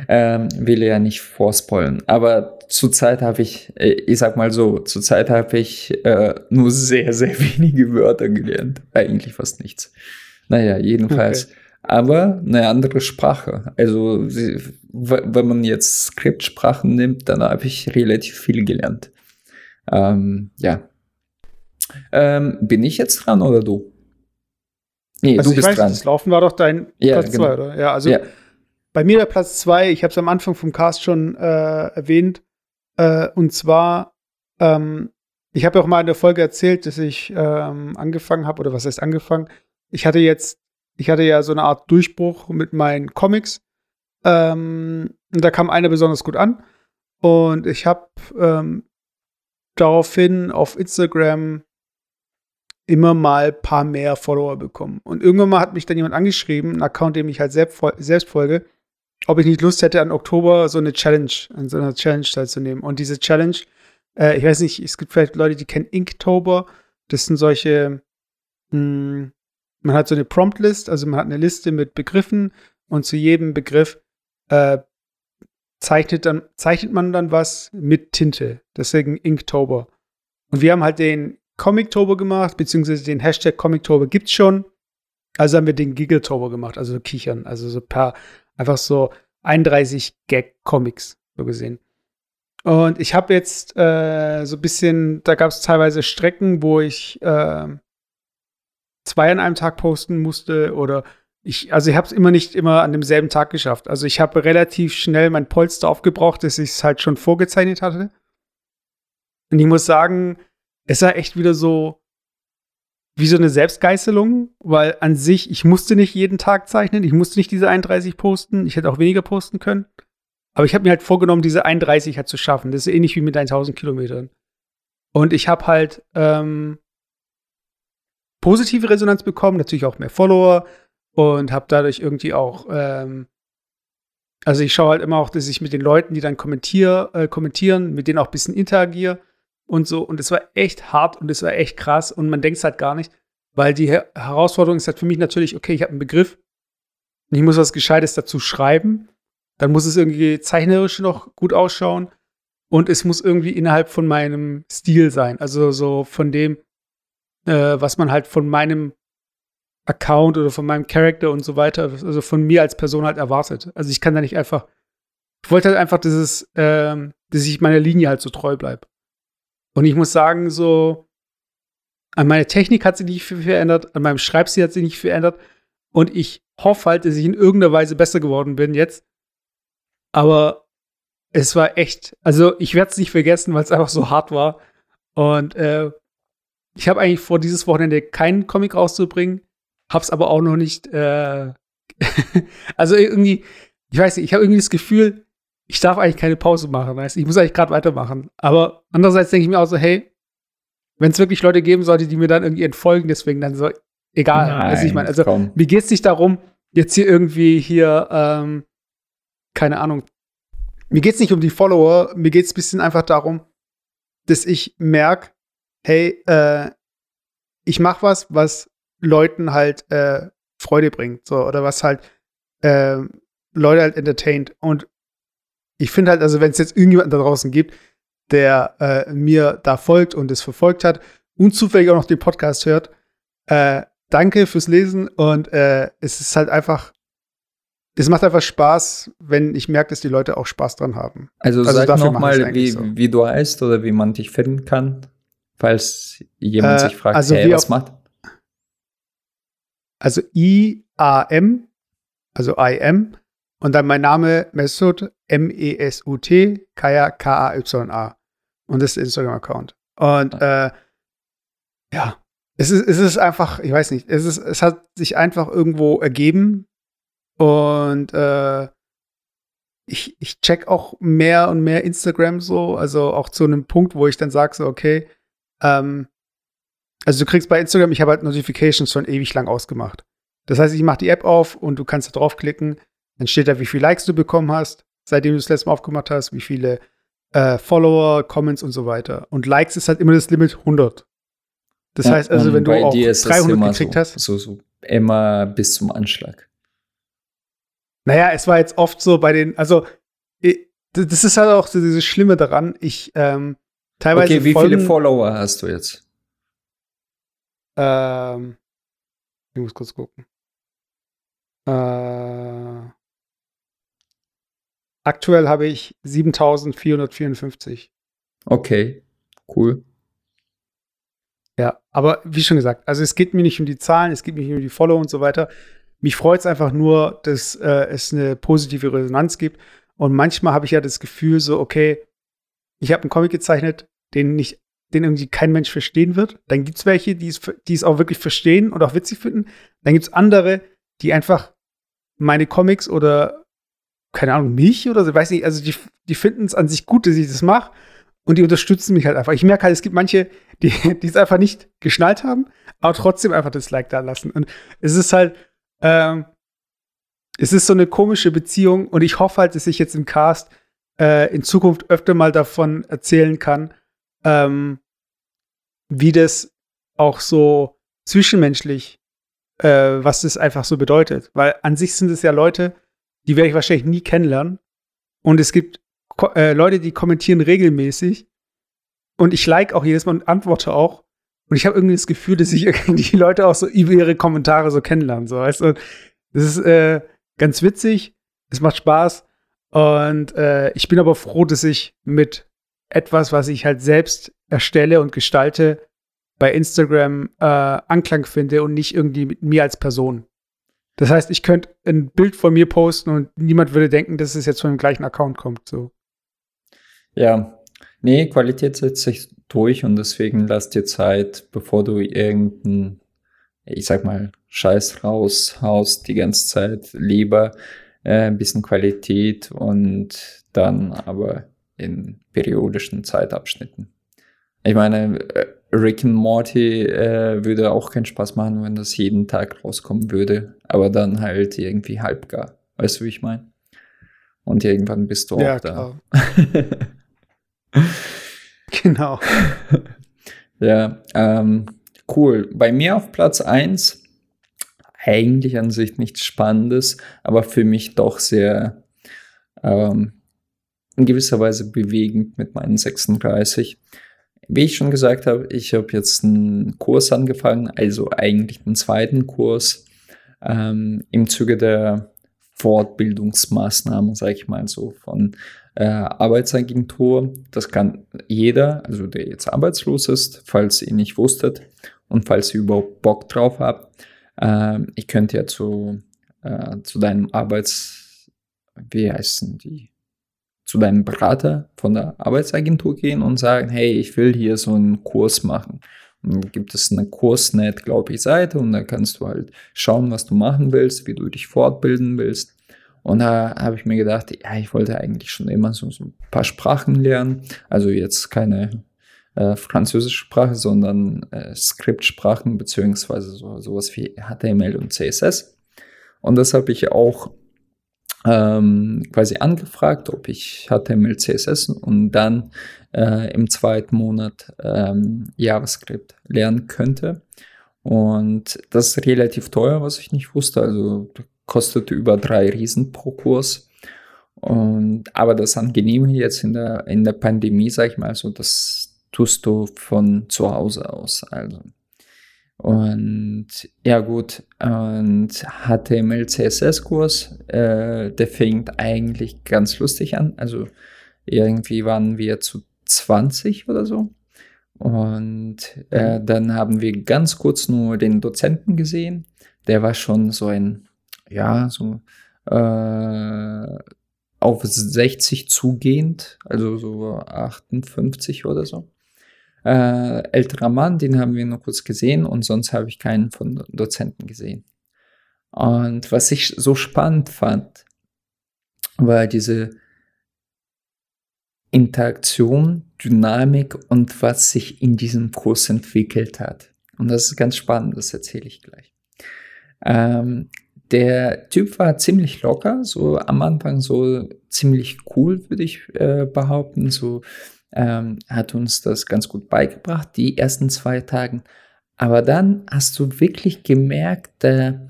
Ähm, will ja nicht vorspoilen. Aber zurzeit habe ich, äh, ich sag mal so, zurzeit habe ich äh, nur sehr, sehr [laughs] wenige Wörter gelernt. Eigentlich fast nichts. Naja, jedenfalls. Okay. Aber eine andere Sprache. Also, wenn man jetzt Skriptsprachen nimmt, dann habe ich relativ viel gelernt. Ähm, ja. Ähm, bin ich jetzt dran oder du? Nee, also du bist weiß, dran. Das Laufen war doch dein ja, Platz 2, genau. oder? Ja, also ja. bei mir der Platz 2, ich habe es am Anfang vom Cast schon äh, erwähnt. Äh, und zwar, ähm, ich habe ja auch mal in der Folge erzählt, dass ich ähm, angefangen habe, oder was heißt angefangen? Ich hatte jetzt, ich hatte ja so eine Art Durchbruch mit meinen Comics. Ähm, und da kam einer besonders gut an. Und ich habe ähm, daraufhin auf Instagram immer mal ein paar mehr Follower bekommen. Und irgendwann mal hat mich dann jemand angeschrieben, ein Account, dem ich halt selbst, selbst folge, ob ich nicht Lust hätte, an Oktober so eine Challenge, an so einer Challenge teilzunehmen. Und diese Challenge, äh, ich weiß nicht, es gibt vielleicht Leute, die kennen Inktober. Das sind solche, mh, hm, man hat so eine Promptlist, also man hat eine Liste mit Begriffen und zu jedem Begriff äh, zeichnet, dann, zeichnet man dann was mit Tinte. Deswegen Inktober. Und wir haben halt den Comictober gemacht, beziehungsweise den Hashtag Comictober gibt's schon. Also haben wir den Giggletober gemacht, also Kichern, also so ein paar, einfach so 31 Gag-Comics, so gesehen. Und ich habe jetzt äh, so ein bisschen, da gab es teilweise Strecken, wo ich äh, zwei an einem Tag posten musste oder ich, also ich habe es immer nicht immer an demselben Tag geschafft. Also ich habe relativ schnell mein Polster aufgebraucht, dass ich es halt schon vorgezeichnet hatte. Und ich muss sagen, es war echt wieder so wie so eine Selbstgeißelung, weil an sich, ich musste nicht jeden Tag zeichnen, ich musste nicht diese 31 posten, ich hätte auch weniger posten können. Aber ich habe mir halt vorgenommen, diese 31 halt zu schaffen. Das ist ähnlich wie mit 1000 Kilometern. Und ich habe halt ähm, positive Resonanz bekommen, natürlich auch mehr Follower und habe dadurch irgendwie auch ähm, Also ich schaue halt immer auch, dass ich mit den Leuten, die dann kommentier, äh, kommentieren, mit denen auch ein bisschen interagiere und so. Und es war echt hart und es war echt krass und man denkt es halt gar nicht, weil die Her Herausforderung ist halt für mich natürlich, okay, ich habe einen Begriff und ich muss was Gescheites dazu schreiben. Dann muss es irgendwie zeichnerisch noch gut ausschauen und es muss irgendwie innerhalb von meinem Stil sein. Also so von dem, äh, was man halt von meinem Account oder von meinem Charakter und so weiter, also von mir als Person halt erwartet. Also ich kann da nicht einfach, ich wollte halt einfach, dass es, ähm, dass ich meiner Linie halt so treu bleibe. Und ich muss sagen, so, an meiner Technik hat sich nicht viel verändert, an meinem Schreibstil hat sich nicht viel verändert. Und ich hoffe halt, dass ich in irgendeiner Weise besser geworden bin jetzt. Aber es war echt, also ich werde es nicht vergessen, weil es einfach so hart war. Und äh, ich habe eigentlich vor, dieses Wochenende keinen Comic rauszubringen, hab's aber auch noch nicht. Äh [laughs] also irgendwie, ich weiß nicht, ich habe irgendwie das Gefühl, ich darf eigentlich keine Pause machen, weißt Ich muss eigentlich gerade weitermachen. Aber andererseits denke ich mir auch so, hey, wenn es wirklich Leute geben sollte, die mir dann irgendwie entfolgen, deswegen dann so, egal. Nein, also ich meine, also komm. mir geht's nicht darum, jetzt hier irgendwie hier, ähm, keine Ahnung, mir geht's nicht um die Follower, mir geht's ein bisschen einfach darum, dass ich merke, hey, äh, ich mache was, was Leuten halt äh, Freude bringt, so, oder was halt äh, Leute halt entertaint. Und ich finde halt, also wenn es jetzt irgendjemanden da draußen gibt, der äh, mir da folgt und es verfolgt hat und zufällig auch noch den Podcast hört, äh, danke fürs Lesen und äh, es ist halt einfach, es macht einfach Spaß, wenn ich merke, dass die Leute auch Spaß dran haben. Also, also sag noch mal, wie, so. wie du heißt oder wie man dich finden kann, falls jemand äh, sich fragt, also hey, was macht? Also I-A-M, also I-M, und dann mein Name Mesut, M-E-S-U-T, Kaya, K-A-Y-A. Und das ist der Instagram-Account. Und äh, ja, es ist, es ist einfach, ich weiß nicht, es, ist, es hat sich einfach irgendwo ergeben. Und äh, ich, ich check auch mehr und mehr Instagram so, also auch zu einem Punkt, wo ich dann sage, so, okay, ähm, also du kriegst bei Instagram, ich habe halt Notifications schon ewig lang ausgemacht. Das heißt, ich mache die App auf und du kannst da draufklicken, dann steht da, wie viele Likes du bekommen hast, seitdem du das letzte Mal aufgemacht hast, wie viele äh, Follower, Comments und so weiter. Und Likes ist halt immer das Limit 100. Das ja, heißt also, wenn du auch 300 gekriegt so, hast. So, so immer bis zum Anschlag. Naja, es war jetzt oft so bei den, also das ist halt auch dieses Schlimme daran. Ich ähm, teilweise. Okay, wie Folgen, viele Follower hast du jetzt? Ähm, ich muss kurz gucken. Äh, aktuell habe ich 7454. Okay, cool. Ja, aber wie schon gesagt, also es geht mir nicht um die Zahlen, es geht mir nicht um die Follower und so weiter. Mich freut es einfach nur, dass äh, es eine positive Resonanz gibt. Und manchmal habe ich ja das Gefühl, so, okay, ich habe einen Comic gezeichnet, den nicht den irgendwie kein Mensch verstehen wird. Dann gibt es welche, die es, die es auch wirklich verstehen und auch witzig finden. Dann gibt es andere, die einfach meine Comics oder, keine Ahnung, mich oder so, weiß nicht, also die, die finden es an sich gut, dass ich das mache und die unterstützen mich halt einfach. Ich merke halt, es gibt manche, die, [laughs] es einfach nicht geschnallt haben, aber trotzdem einfach das Like da lassen. Und es ist halt, ähm, es ist so eine komische Beziehung und ich hoffe halt, dass ich jetzt im Cast äh, in Zukunft öfter mal davon erzählen kann, ähm, wie das auch so zwischenmenschlich, äh, was das einfach so bedeutet. Weil an sich sind es ja Leute, die werde ich wahrscheinlich nie kennenlernen. Und es gibt äh, Leute, die kommentieren regelmäßig. Und ich like auch jedes Mal und antworte auch. Und ich habe irgendwie das Gefühl, dass ich [laughs] die Leute auch so über ihre Kommentare so kennenlernen. So, weißt du? Das ist äh, ganz witzig. Es macht Spaß. Und äh, ich bin aber froh, dass ich mit etwas, was ich halt selbst erstelle und gestalte, bei Instagram äh, Anklang finde und nicht irgendwie mit mir als Person. Das heißt, ich könnte ein Bild von mir posten und niemand würde denken, dass es jetzt von dem gleichen Account kommt. So. Ja, nee, Qualität setzt sich durch und deswegen lass dir Zeit, bevor du irgendeinen, ich sag mal, Scheiß raushaust die ganze Zeit. Lieber äh, ein bisschen Qualität und dann aber in periodischen Zeitabschnitten. Ich meine, äh, Rick and Morty äh, würde auch keinen Spaß machen, wenn das jeden Tag rauskommen würde, aber dann halt irgendwie halbgar. Weißt du, wie ich meine? Und irgendwann bist du auch Ja, da. klar. [laughs] Genau. [laughs] Ja, ähm, cool. Bei mir auf Platz 1, eigentlich an sich nichts Spannendes, aber für mich doch sehr ähm, in gewisser Weise bewegend mit meinen 36. Wie ich schon gesagt habe, ich habe jetzt einen Kurs angefangen, also eigentlich einen zweiten Kurs ähm, im Zuge der Fortbildungsmaßnahmen, sage ich mal so, von äh, Arbeitsagentur. Das kann jeder, also der jetzt arbeitslos ist, falls ihr nicht wusstet und falls ihr überhaupt Bock drauf habt. Äh, ich könnte ja zu, äh, zu deinem Arbeits... Wie heißen die? Zu deinem Berater von der Arbeitsagentur gehen und sagen, hey, ich will hier so einen Kurs machen. Und dann gibt es eine Kursnet, glaube ich, Seite und da kannst du halt schauen, was du machen willst, wie du dich fortbilden willst. Und da habe ich mir gedacht, ja, ich wollte eigentlich schon immer so, so ein paar Sprachen lernen. Also jetzt keine äh, französische Sprache, sondern äh, Skriptsprachen beziehungsweise so, sowas wie HTML und CSS. Und das habe ich auch ähm, quasi angefragt, ob ich HTML, CSS und dann äh, im zweiten Monat ähm, JavaScript lernen könnte. Und das ist relativ teuer, was ich nicht wusste. Also kostet über drei Riesen pro Kurs. Und, aber das Angenehme jetzt in der, in der Pandemie, sag ich mal so, das tust du von zu Hause aus. Also. Und ja gut, und HTML, CSS-Kurs, äh, der fängt eigentlich ganz lustig an. Also irgendwie waren wir zu 20 oder so. Und äh, dann haben wir ganz kurz nur den Dozenten gesehen. Der war schon so ein, ja, so äh, auf 60 zugehend, also so 58 oder so. Äh, älterer Mann, den haben wir nur kurz gesehen und sonst habe ich keinen von Do- Dozenten gesehen. Und was ich so spannend fand, war diese Interaktion, Dynamik und was sich in diesem Kurs entwickelt hat. Und das ist ganz spannend, das erzähle ich gleich. Ähm, der Typ war ziemlich locker, so am Anfang so ziemlich cool, würde ich äh, behaupten. So ähm, hat uns das ganz gut beigebracht, die ersten zwei Tagen. Aber dann hast du wirklich gemerkt, da,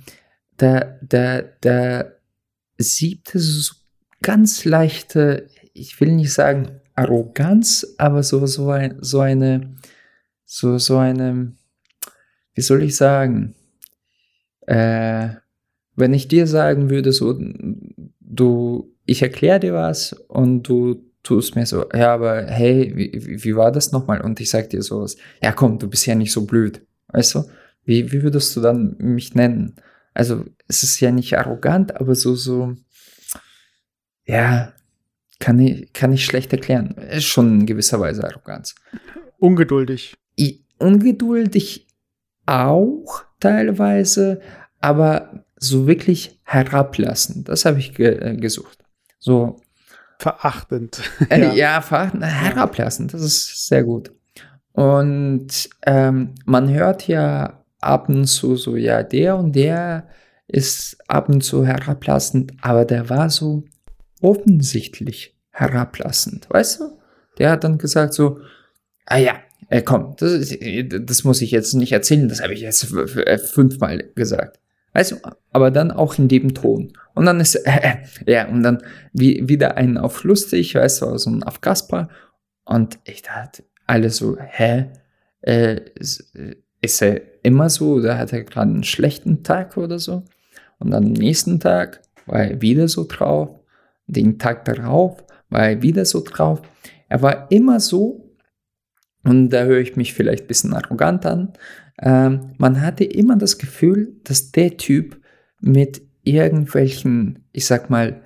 da, da, da siebte so ganz leichte, ich will nicht sagen Arroganz, aber so, so, ein, so eine, so, so eine, wie soll ich sagen, äh, wenn ich dir sagen würde, so, du, ich erkläre dir was und du tust mir so, ja, aber hey, wie, wie war das nochmal? Und ich sag dir sowas, ja komm, du bist ja nicht so blöd, weißt du? Wie, wie würdest du dann mich nennen? Also, es ist ja nicht arrogant, aber so, so, ja, kann ich, kann ich schlecht erklären. Ist schon in gewisser Weise Arroganz. Ungeduldig. I- Ungeduldig auch teilweise, aber so wirklich herablassend. Das habe ich ge äh, gesucht. So, Verachtend. äh, Ja. ja, ver- herablassend, das ist sehr gut. Und ähm, man hört ja ab und zu so, ja, der und der ist ab und zu herablassend, aber der war so offensichtlich herablassend, weißt du? Der hat dann gesagt so, ah ja, äh, komm, das, ist, das muss ich jetzt nicht erzählen, das habe ich jetzt fünfmal gesagt. Du, aber dann auch in dem Ton. Und dann ist, äh, äh, ja, und dann wie, wieder einen auf lustig, weißt du, so ein auf Kasper. Und ich dachte, alle so, hä? Äh, ist, ist er immer so oder hat er gerade einen schlechten Tag oder so? Und dann am nächsten Tag war er wieder so drauf. Den Tag darauf war er wieder so drauf. Er war immer so, und da höre ich mich vielleicht ein bisschen arrogant an, ähm, man hatte immer das Gefühl, dass der Typ mit irgendwelchen, ich sag mal,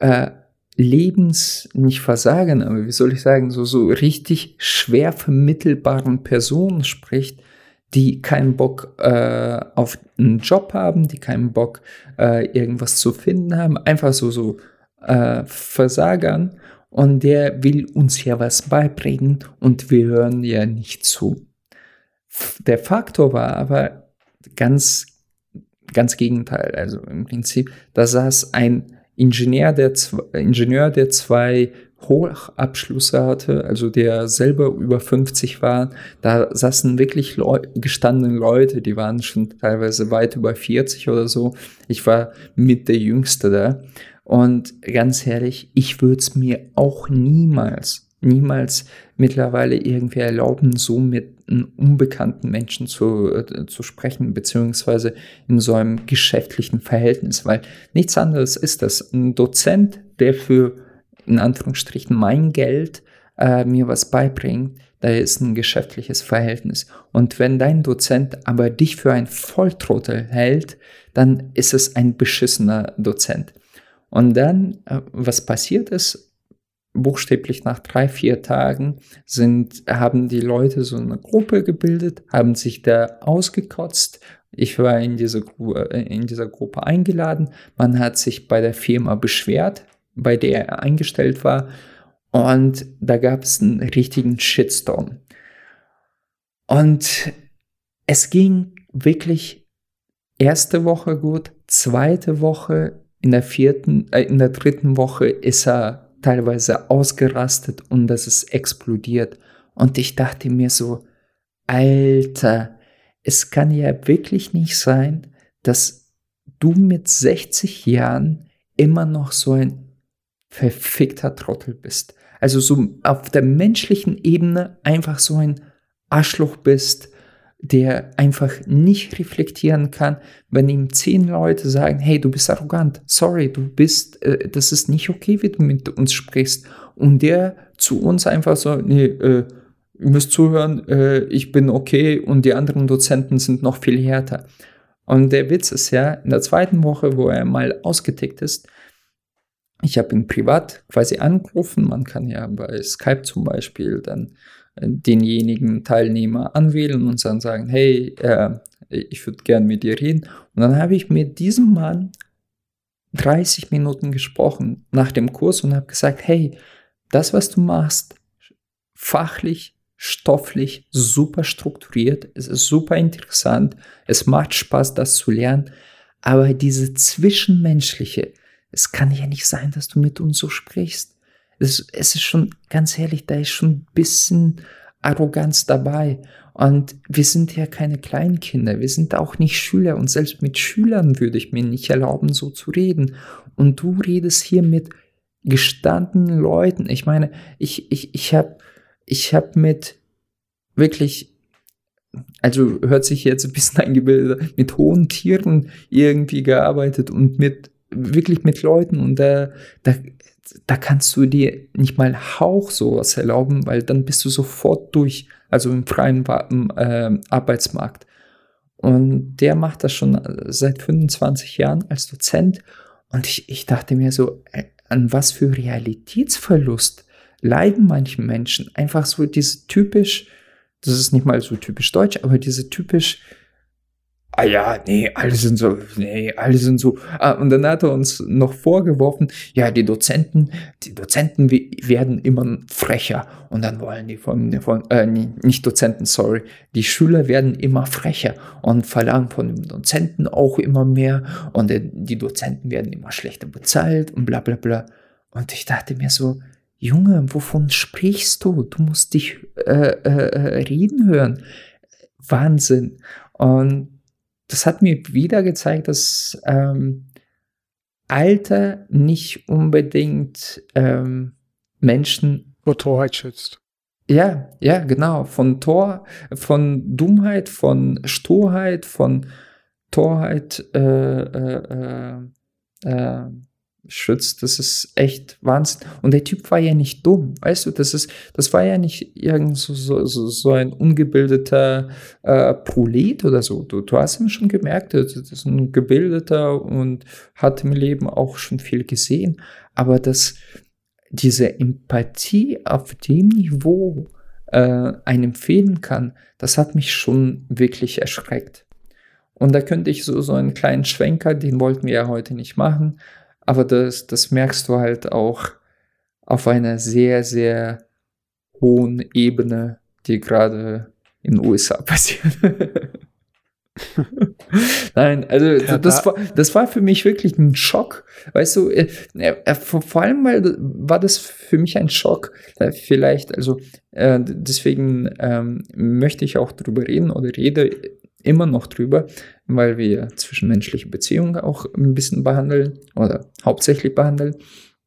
äh, Lebens, nicht Versagen, aber wie soll ich sagen, so, so richtig schwer vermittelbaren Personen spricht, die keinen Bock äh, auf einen Job haben, die keinen Bock äh, irgendwas zu finden haben, einfach so, so äh, Versagern und der will uns ja was beibringen und wir hören ja nicht zu. Der Faktor war aber ganz, ganz Gegenteil. Also im Prinzip, da saß ein Ingenieur, der, Ingenieur, der zwei Hochabschlüsse hatte, also der selber über 50 war, da saßen wirklich Leu gestandene Leute, die waren schon teilweise weit über 40 oder so. Ich war mit der Jüngste da. Und ganz ehrlich, ich würde es mir auch niemals, niemals mittlerweile irgendwie erlauben, so mit einem unbekannten Menschen zu, äh, zu sprechen, beziehungsweise in so einem geschäftlichen Verhältnis, weil nichts anderes ist das. Ein Dozent, der für in Anführungsstrichen mein Geld äh, mir was beibringt, da ist ein geschäftliches Verhältnis. Und wenn dein Dozent aber dich für ein Volltrottel hält, dann ist es ein beschissener Dozent. Und dann, äh, was passiert ist, buchstäblich nach drei, vier Tagen sind, haben die Leute so eine Gruppe gebildet, haben sich da ausgekotzt. Ich war in diese, äh, in dieser Gruppe eingeladen. Man hat sich bei der Firma beschwert, bei der er eingestellt war. Und da gab es einen richtigen Shitstorm. Und es ging wirklich erste Woche gut, zweite Woche, in der vierten, äh, in der dritten Woche ist er teilweise ausgerastet und das ist explodiert. Und ich dachte mir so, Alter, es kann ja wirklich nicht sein, dass du mit 60 Jahren immer noch so ein verfickter Trottel bist. Also so auf der menschlichen Ebene einfach so ein Arschloch bist, der einfach nicht reflektieren kann, wenn ihm zehn Leute sagen, hey, du bist arrogant, sorry, du bist, äh, das ist nicht okay, wie du mit uns sprichst. Und der zu uns einfach so, nee, äh, ihr müsst zuhören, äh, ich bin okay und die anderen Dozenten sind noch viel härter. Und der Witz ist ja, in der zweiten Woche, wo er mal ausgetickt ist, ich habe ihn privat quasi angerufen. Man kann ja bei Skype zum Beispiel dann denjenigen Teilnehmer anwählen und dann sagen, hey, äh, ich würde gern mit dir reden. Und dann habe ich mit diesem Mann 30 Minuten gesprochen nach dem Kurs und habe gesagt, hey, das, was du machst, fachlich, stofflich, super strukturiert, es ist super interessant, es macht Spaß, das zu lernen, aber diese zwischenmenschliche, es kann ja nicht sein, dass du mit uns so sprichst. Es, es ist schon, ganz ehrlich, da ist schon ein bisschen Arroganz dabei. Und wir sind ja keine Kleinkinder, wir sind auch nicht Schüler und selbst mit Schülern würde ich mir nicht erlauben, so zu reden. Und du redest hier mit gestandenen Leuten. Ich meine, ich, ich, ich habe ich hab mit wirklich, also hört sich jetzt ein bisschen [laughs] eingebildet, mit hohen Tieren irgendwie gearbeitet und mit wirklich mit Leuten und da, da, da kannst du dir nicht mal Hauch sowas erlauben, weil dann bist du sofort durch, also im freien äh, Arbeitsmarkt. Und der macht das schon seit 25 Jahren als Dozent. Und ich, ich dachte mir so, äh, an was für Realitätsverlust leiden manche Menschen. Einfach so diese typisch, das ist nicht mal so typisch deutsch, aber diese typisch ah ja, nee, alle sind so, nee, alle sind so. Ah, und dann hat er uns noch vorgeworfen, ja, die Dozenten, die Dozenten werden immer frecher. Und dann wollen die von, von äh, nicht Dozenten, sorry, die Schüler werden immer frecher und verlangen von den Dozenten auch immer mehr. Und die Dozenten werden immer schlechter bezahlt und bla bla bla. Und ich dachte mir so, Junge, wovon sprichst du? Du musst dich äh, äh, äh reden hören. Wahnsinn. Und das hat mir wieder gezeigt, dass ähm, Alter nicht unbedingt ähm, Menschen vor Torheit schützt. Ja, ja, genau. Von Tor, von Dummheit, von Sturheit, von Torheit äh, äh, äh, äh schützt. Das ist echt Wahnsinn. Und der Typ war ja nicht dumm, weißt du, das ist, das war ja nicht irgend so, so, so, ein ungebildeter äh, Prolet oder so. Du, du hast ihn schon gemerkt, das ist ein gebildeter und hat im Leben auch schon viel gesehen. Aber dass diese Empathie auf dem Niveau äh, einem fehlen kann, das hat mich schon wirklich erschreckt. Und da könnte ich so, so einen kleinen Schwenker, den wollten wir ja heute nicht machen, aber das, das merkst du halt auch auf einer sehr, sehr hohen Ebene, die gerade in den USA [laughs] passiert. Nein, also ja, das, da. war, das war für mich wirklich ein Schock. Weißt du, äh, äh, vor allem weil war das für mich ein Schock. Äh, vielleicht, also äh, deswegen ähm, möchte ich auch drüber reden oder rede immer noch drüber, weil wir zwischenmenschliche Beziehungen auch ein bisschen behandeln oder hauptsächlich behandeln.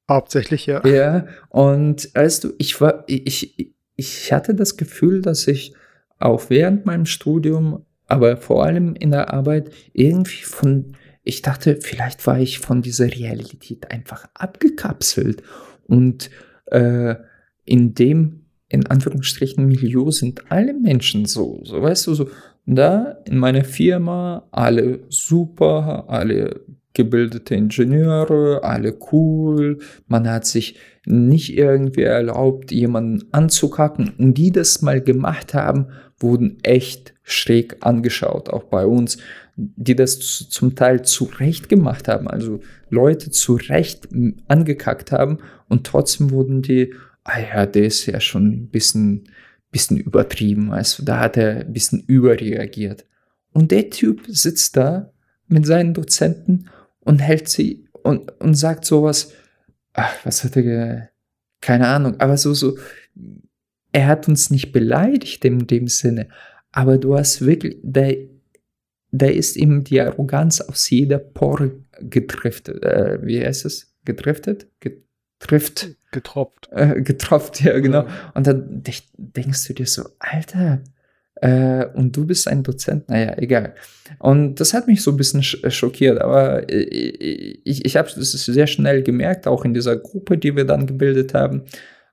Hauptsächlich, ja. Ja, und weißt du, ich war, ich, ich hatte das Gefühl, dass ich auch während meinem Studium aber vor allem in der Arbeit irgendwie von, ich dachte, vielleicht war ich von dieser Realität einfach abgekapselt und äh, in dem, in Anführungsstrichen, Milieu sind alle Menschen so, so weißt du, so da in meiner Firma alle super, alle gebildete Ingenieure, alle cool, man hat sich nicht irgendwie erlaubt, jemanden anzukacken. Und die das mal gemacht haben, wurden echt schräg angeschaut, auch bei uns, die das zum Teil zu Recht gemacht haben, also Leute zu Recht angekackt haben. Und trotzdem wurden die, ah ja, der ist ja schon ein bisschen, bisschen übertrieben, also da hat er ein bisschen überreagiert. Und der Typ sitzt da mit seinen Dozenten und hält sie und, und sagt sowas, ach, was hat er, keine Ahnung, aber so, so, er hat uns nicht beleidigt in dem Sinne, aber du hast wirklich, da, da ist ihm die Arroganz aus jeder Pore gedriftet. Äh, wie heißt es? Gedriftet? Getrifft. Getropft. Äh, getropft, ja, genau. Und dann denkst du dir so, Alter, äh, und du bist ein Dozent, naja, egal. Und das hat mich so ein bisschen schockiert, aber ich, ich, ich habe es sehr schnell gemerkt, auch in dieser Gruppe, die wir dann gebildet haben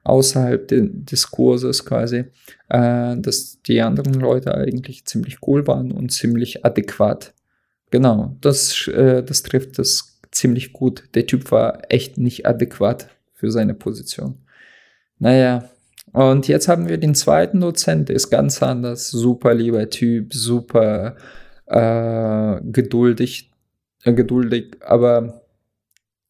außerhalb de des Kurses quasi, äh, dass die anderen Leute eigentlich ziemlich cool waren und ziemlich adäquat. Genau, das, äh, das trifft das ziemlich gut. Der Typ war echt nicht adäquat für seine Position. Naja, und jetzt haben wir den zweiten Dozent, der ist ganz anders, super lieber Typ, super äh, geduldig, äh, geduldig, aber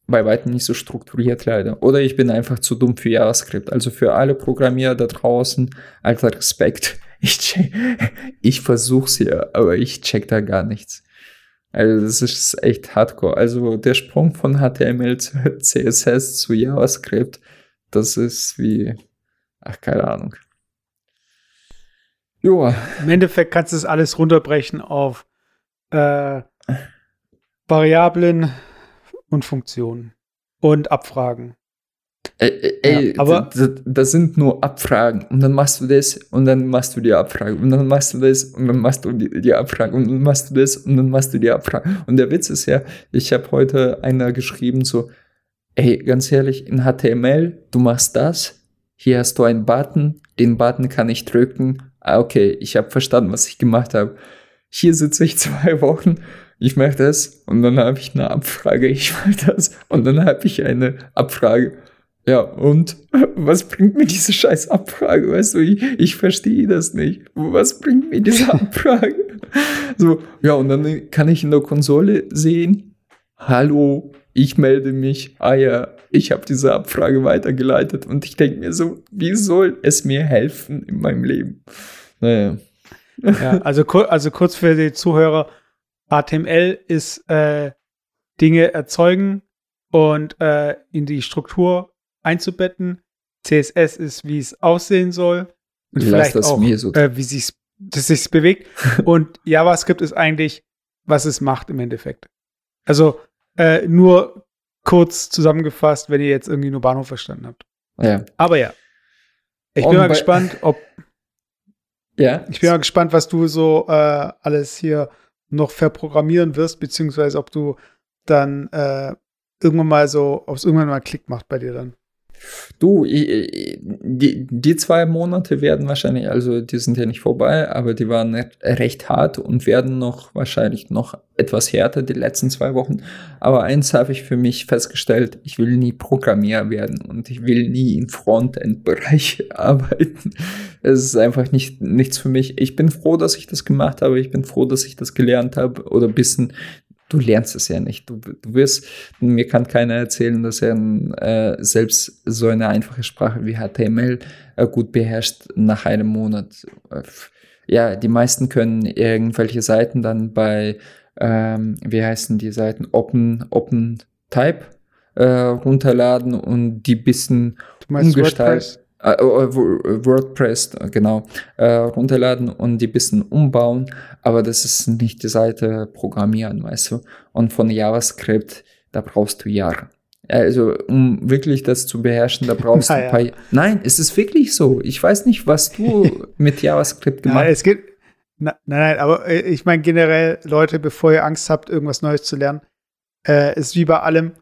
bei weitem nicht so strukturiert leider. Oder ich bin einfach zu dumm für JavaScript. Also für alle Programmierer da draußen, alter Respekt. [laughs] Ich, check, ich versuch's ja, aber ich check da gar nichts. Also das ist echt hardcore. Also der Sprung von HTML zu [laughs] CSS zu JavaScript, das ist wie, ach keine Ahnung. Joa. Im Endeffekt kannst du das alles runterbrechen auf äh, Variablen, und Funktionen und Abfragen. Ey, ey ja, aber das, das, sind nur Abfragen und dann machst du das und dann machst du die Abfrage und dann machst du das und dann machst du die, die Abfrage und dann machst du das und dann machst du die Abfrage. Und der Witz ist ja, ich habe heute einer geschrieben so, ey, ganz ehrlich, in HTML, du machst das, hier hast du einen Button, den Button kann ich drücken, ah, okay, ich habe verstanden, was ich gemacht habe. Hier sitze ich [laughs] zwei Wochen ich mache das und dann habe ich eine Abfrage, ich mache das und dann habe ich eine Abfrage. Ja, und was bringt mir diese scheiß Abfrage? Weißt du, ich, ich verstehe das nicht. Was bringt mir diese [laughs] Abfrage? so, ja, und dann kann ich in der Konsole sehen, hallo, ich melde mich, ah ja, ich habe diese Abfrage weitergeleitet und ich denke mir so, wie soll es mir helfen in meinem Leben? Naja. Ja, also, also kurz für die Zuhörer, HTML ist äh, Dinge erzeugen und äh, in die Struktur einzubetten. CSS ist, wie es aussehen soll. Und Lass vielleicht auch, so äh, wie sich das sich bewegt. [laughs] und JavaScript ist eigentlich, was es macht im Endeffekt. Also äh, nur kurz zusammengefasst, wenn ihr jetzt irgendwie nur Bahnhof verstanden habt. Ja. Aber ja. Ich bin mal gespannt, ob. [laughs] Ja. Ich bin mal gespannt, was du so äh, alles hier noch verprogrammieren wirst, beziehungsweise ob du dann äh, irgendwann mal so, ob es irgendwann mal Klick macht bei dir dann. Du, die, die zwei Monate werden wahrscheinlich, also die sind ja nicht vorbei, aber die waren recht hart und werden noch wahrscheinlich noch etwas härter die letzten zwei Wochen. Aber eins habe ich für mich festgestellt, ich will nie Programmierer werden und ich will nie im Frontend-Bereich [laughs] arbeiten. Es ist einfach nicht, nichts für mich. Ich bin froh, dass ich das gemacht habe. Ich bin froh, dass ich das gelernt habe oder ein bisschen du lernst es ja nicht. Du, du wirst, mir kann keiner erzählen, dass er äh, selbst so eine einfache Sprache wie HTML äh, gut beherrscht nach einem Monat. ja, die meisten können irgendwelche Seiten dann bei, ähm, wie heißen die Seiten, Open, Open Type äh, runterladen und die bisschen umgestalten. Äh, äh, WordPress, genau, äh, runterladen und die bisschen umbauen, aber das ist nicht die Seite programmieren, weißt du. Und von JavaScript, da brauchst du Jahre. Also, um wirklich das zu beherrschen, da brauchst naja. du [laughs] ein paar. Nein, es ist wirklich so. Ich weiß nicht, was du [laughs] mit JavaScript gemacht hast. es geht. nein, nein, aber ich meine generell, Leute, bevor ihr Angst habt, irgendwas Neues zu lernen, äh, ist wie bei allem.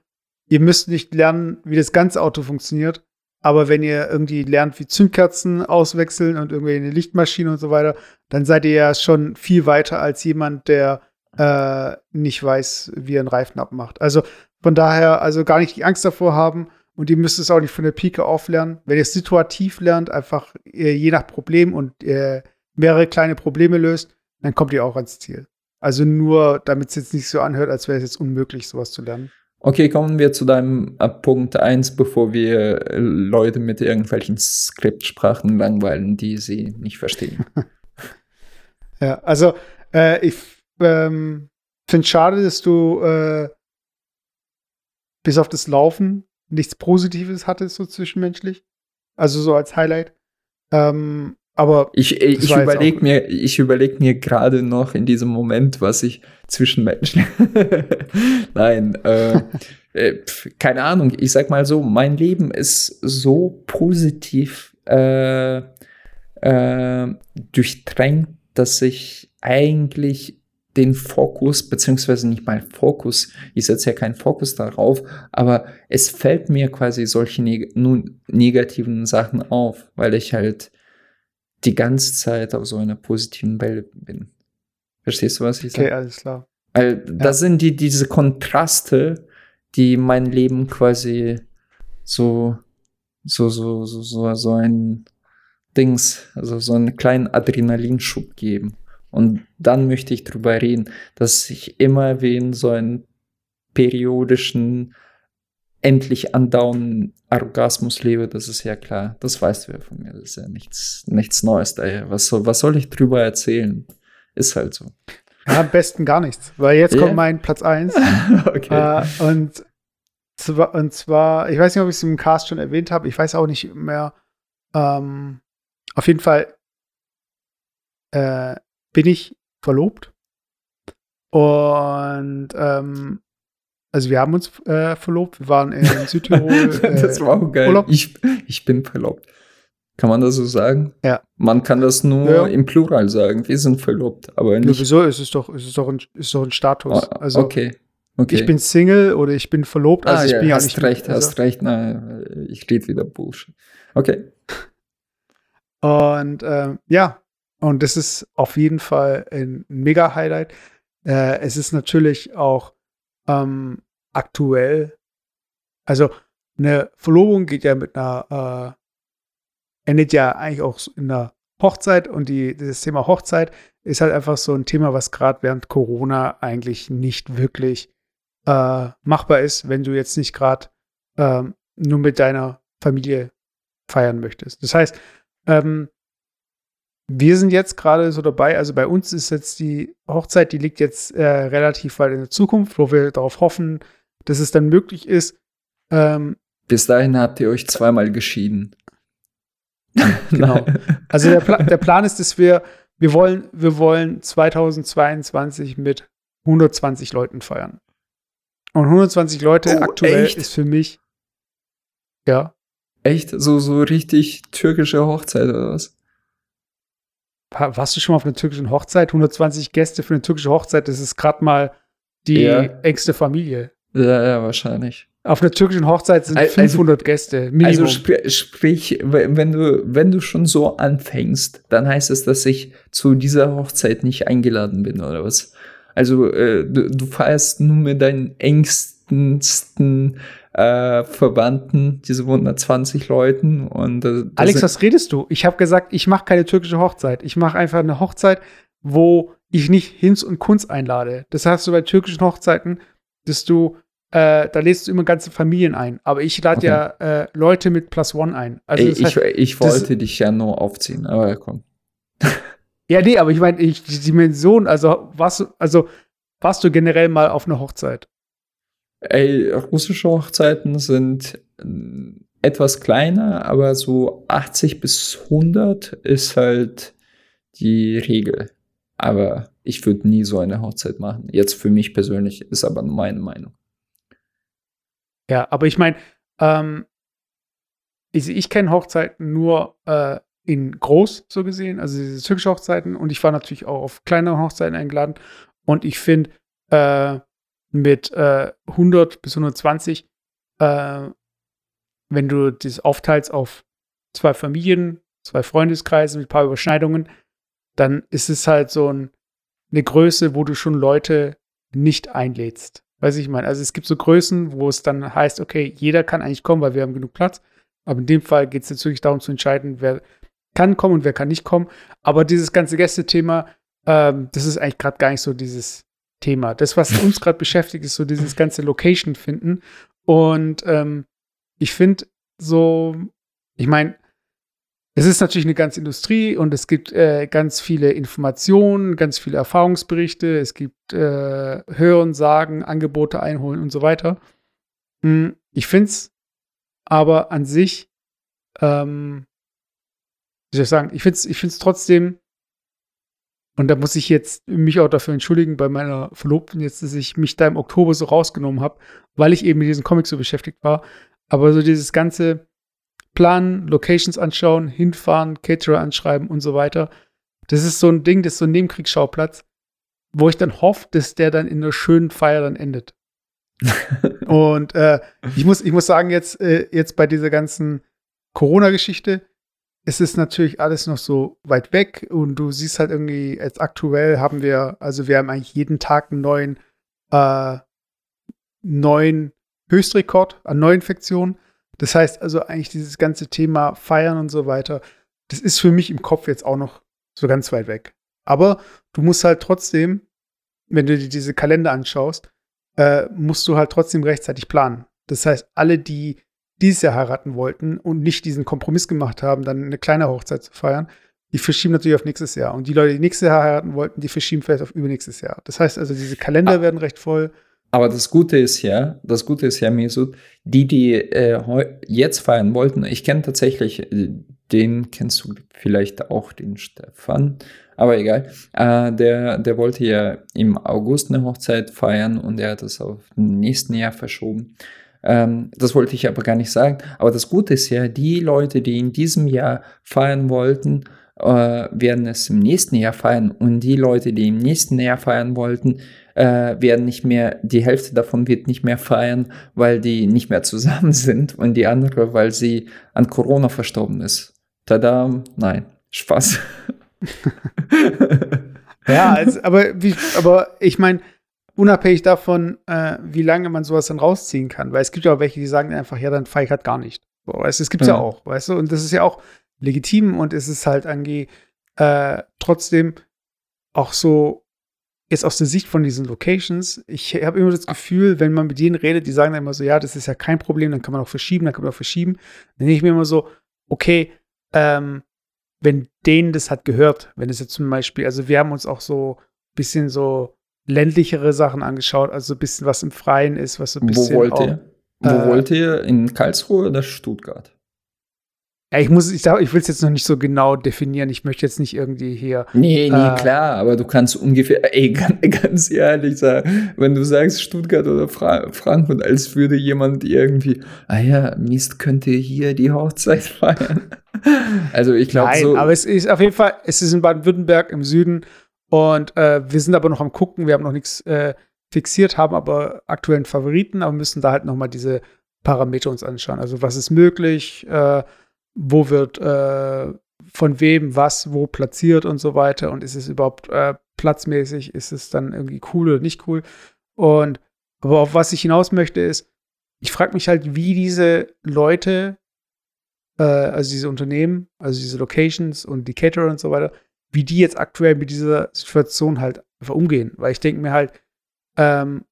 Ihr müsst nicht lernen, wie das ganze Auto funktioniert, aber wenn ihr irgendwie lernt, wie Zündkerzen auswechseln und irgendwie eine Lichtmaschine und so weiter, dann seid ihr ja schon viel weiter als jemand, der äh, nicht weiß, wie er einen Reifen abmacht. Also von daher, also gar nicht die Angst davor haben und ihr müsst es auch nicht von der Pike auflernen. Wenn ihr es situativ lernt, einfach äh, je nach Problem und äh, mehrere kleine Probleme löst, dann kommt ihr auch ans Ziel. Also nur, damit es jetzt nicht so anhört, als wäre es jetzt unmöglich, sowas zu lernen. Okay, kommen wir zu deinem äh, Punkt 1, bevor wir äh, Leute mit irgendwelchen Skriptsprachen langweilen, die sie nicht verstehen. [laughs] ja, also äh, ich ähm, finde es schade, dass du äh, bis auf das Laufen nichts Positives hattest, so zwischenmenschlich. Also so als Highlight. Ähm, aber ich, ich überlege mir, ich überlege mir gerade noch in diesem Moment, was ich zwischen Menschen. [laughs] Nein, äh, äh, keine Ahnung. Ich sag mal so, mein Leben ist so positiv äh, äh, durchdrängt, dass ich eigentlich den Fokus, beziehungsweise nicht mal Fokus, ich setze ja keinen Fokus darauf, aber es fällt mir quasi solche neg negativen Sachen auf, weil ich halt die ganze Zeit auf so einer positiven Welle bin. Verstehst du, was ich sage? Okay, alles klar. Ja. das sind die, diese Kontraste, die mein Leben quasi so, so, so, so, so, so ein Dings, also so einen kleinen Adrenalinschub geben. Und dann möchte ich drüber reden, dass ich immer wie in so einen periodischen endlich andauernden Orgasmus lebe, das ist ja klar. Das weißt du ja von mir. Das ist ja nichts, nichts Neues daher. Was soll, was soll ich drüber erzählen? Ist halt so. Ja, am besten gar nichts, weil jetzt yeah. kommt mein Platz 1. [laughs] okay. Äh, und, zwar, und zwar, ich weiß nicht, ob ich es im Cast schon erwähnt habe, ich weiß auch nicht mehr. Ähm, auf jeden Fall äh, bin ich verlobt. Und ähm, also wir haben uns äh, verlobt, wir waren in [laughs] Südtirol. Äh, das war auch geil. Urlaub. Ich, ich bin verlobt. Kann man das so sagen? Ja. Man kann das nur ja. im Plural sagen. Wir sind verlobt, aber nicht. Ja, wieso? Es ist doch, es ist doch ein, ist doch ein Status. Oh, also, okay. okay. Ich bin Single oder ich bin verlobt. Also ah, ich ja, bin hast nicht recht, also. hast recht. Nein, ich rede wieder Bullshit. Okay. [laughs] Und ähm, ja, und das ist auf jeden Fall ein mega Highlight. Äh, es ist natürlich auch ähm, aktuell, also eine Verlobung geht ja mit einer, äh, endet ja eigentlich auch in einer Hochzeit und die, das Thema Hochzeit ist halt einfach so ein Thema, was gerade während Corona eigentlich nicht wirklich äh, machbar ist, wenn du jetzt nicht gerade ähm, nur mit deiner Familie feiern möchtest. Das heißt, ähm, wir sind jetzt gerade so dabei, also bei uns ist jetzt die Hochzeit, die liegt jetzt äh, relativ weit in der Zukunft, wo wir darauf hoffen, dass es dann möglich ist. Ähm, Bis dahin habt ihr euch zweimal geschieden. [laughs] genau. Also der, Pla der Plan ist, dass wir, wir wollen, wir wollen 2022 mit 120 Leuten feiern. Und 120 Leute oh, aktuell echt? ist für mich, ja. Echt? So, so richtig türkische Hochzeit oder was? Warst du schon mal auf einer türkischen Hochzeit? 120 Gäste für eine türkische Hochzeit, das ist gerade mal die ja. engste Familie. Ja, ja, wahrscheinlich. Auf einer türkischen Hochzeit sind also, 500 Gäste. Minimum. Also sp sprich, wenn du, wenn du schon so anfängst, dann heißt es, dass ich zu dieser Hochzeit nicht eingeladen bin, oder was? Also äh, du, du feierst nur mit deinen engsten äh, Verwandten, diese 120 Leuten. Und, äh, Alex, was redest du? Ich habe gesagt, ich mache keine türkische Hochzeit. Ich mache einfach eine Hochzeit, wo ich nicht Hinz und Kunz einlade. Das hast du bei türkischen Hochzeiten, dass du äh, da lädst du immer ganze Familien ein. Aber ich lade okay. ja äh, Leute mit Plus One ein. Also Ey, ich, heißt, ich wollte dich ja nur aufziehen, aber komm. [laughs] Ja, nee, aber ich meine, ich, die Dimension, also warst du, also warst du generell mal auf einer Hochzeit? Ey, russische Hochzeiten sind etwas kleiner, aber so 80 bis 100 ist halt die Regel. Aber ich würde nie so eine Hochzeit machen. Jetzt für mich persönlich ist aber meine Meinung. Ja, aber ich meine, ähm, ich, ich kenne Hochzeiten nur äh, in groß so gesehen, also diese türkische Hochzeiten und ich war natürlich auch auf kleinere Hochzeiten eingeladen und ich finde äh, mit äh, 100 bis 120, äh, wenn du das aufteilst auf zwei Familien, zwei Freundeskreise mit ein paar Überschneidungen, dann ist es halt so ein, eine Größe, wo du schon Leute nicht einlädst. Weiß ich meine. Also es gibt so Größen, wo es dann heißt, okay, jeder kann eigentlich kommen, weil wir haben genug Platz. Aber in dem Fall geht es natürlich darum zu entscheiden, wer kann kommen und wer kann nicht kommen. Aber dieses ganze Gästethema, ähm, das ist eigentlich gerade gar nicht so dieses Thema. Das, was [laughs] uns gerade beschäftigt, ist so dieses ganze Location finden. Und ähm, ich finde so, ich meine, es ist natürlich eine ganze Industrie und es gibt äh, ganz viele Informationen, ganz viele Erfahrungsberichte, es gibt äh, Hören, Sagen, Angebote einholen und so weiter. Hm, ich finde es aber an sich, ähm, wie soll ich sagen, ich finde es ich find's trotzdem, und da muss ich jetzt mich auch dafür entschuldigen bei meiner Verlobten jetzt, dass ich mich da im Oktober so rausgenommen habe, weil ich eben mit diesen Comics so beschäftigt war. Aber so dieses ganze planen, Locations anschauen, hinfahren, Caterer anschreiben und so weiter. Das ist so ein Ding, das ist so ein Nebenkriegsschauplatz, wo ich dann hoffe, dass der dann in einer schönen Feier dann endet. [laughs] und äh, ich, muss, ich muss sagen, jetzt, äh, jetzt bei dieser ganzen Corona-Geschichte, es ist natürlich alles noch so weit weg und du siehst halt irgendwie, jetzt aktuell haben wir, also wir haben eigentlich jeden Tag einen neuen, äh, neuen Höchstrekord an Neuinfektionen. Das heißt also eigentlich dieses ganze Thema Feiern und so weiter, das ist für mich im Kopf jetzt auch noch so ganz weit weg. Aber du musst halt trotzdem, wenn du dir diese Kalender anschaust, äh, musst du halt trotzdem rechtzeitig planen. Das heißt, alle, die dieses Jahr heiraten wollten und nicht diesen Kompromiss gemacht haben, dann eine kleine Hochzeit zu feiern, die verschieben natürlich auf nächstes Jahr. Und die Leute, die nächstes Jahr heiraten wollten, die verschieben vielleicht auf übernächstes Jahr. Das heißt also, diese Kalender ah. werden recht voll. Aber das Gute ist ja, das Gute ist ja, Mesut, die, die äh, jetzt feiern wollten, ich kenne tatsächlich, äh, den kennst du vielleicht auch, den Stefan, aber egal. Äh, der, der wollte ja im August eine Hochzeit feiern und er hat das auf nächsten Jahr verschoben. Ähm, das wollte ich aber gar nicht sagen. Aber das Gute ist ja, die Leute, die in diesem Jahr feiern wollten, äh, werden es im nächsten Jahr feiern. Und die Leute, die im nächsten Jahr feiern wollten, äh, werden nicht mehr, die Hälfte davon wird nicht mehr feiern, weil die nicht mehr zusammen [laughs] sind und die andere, weil sie an Corona verstorben ist. Tada, nein, Spaß. [laughs] ja, also, aber, wie, aber ich meine, unabhängig davon, äh, wie lange man sowas dann rausziehen kann, weil es gibt ja auch welche, die sagen einfach, ja, dann feiere ich halt gar nicht. So, weißt, es gibt's ja. ja auch, weißt du, und das ist ja auch legitim und es ist halt ange äh, trotzdem auch so jetzt aus der Sicht von diesen Locations, ich habe immer das Gefühl, wenn man mit denen redet, die sagen dann immer so, ja, das ist ja kein Problem, dann kann man auch verschieben, dann kann man auch verschieben. Dann denke ich mir immer so, okay, ähm, wenn denen das hat gehört, wenn es jetzt zum Beispiel, also wir haben uns auch so ein bisschen so ländlichere Sachen angeschaut, also ein bisschen was im Freien ist, was so ein bisschen. Wo wollt ihr? Wo äh, wollt ihr? In Karlsruhe oder Stuttgart? Ja, ich muss, ich, ich will es jetzt noch nicht so genau definieren. Ich möchte jetzt nicht irgendwie hier. Nee, nee, äh, klar, aber du kannst ungefähr, ey, [laughs] ganz, ganz ehrlich sagen, wenn du sagst Stuttgart oder Fra Frankfurt, als würde jemand irgendwie, ah ja, Mist, könnte hier die Hochzeit [laughs] feiern. also ich glaube so. Aber es ist auf jeden Fall, es ist in Baden-Württemberg im Süden und äh, wir sind aber noch am gucken, wir haben noch nichts äh, fixiert, haben aber aktuellen Favoriten, aber müssen da halt noch mal diese Parameter uns anschauen. Also was ist möglich, äh, wo wird äh, von wem was wo platziert und so weiter und ist es überhaupt äh, platzmäßig, ist es dann irgendwie cool oder nicht cool. Und aber auf was ich hinaus möchte ist, ich frage mich halt, wie diese Leute, äh, also diese Unternehmen, also diese Locations und die Caterer und so weiter, wie die jetzt aktuell mit dieser Situation halt einfach umgehen. Weil ich denke mir halt, ähm,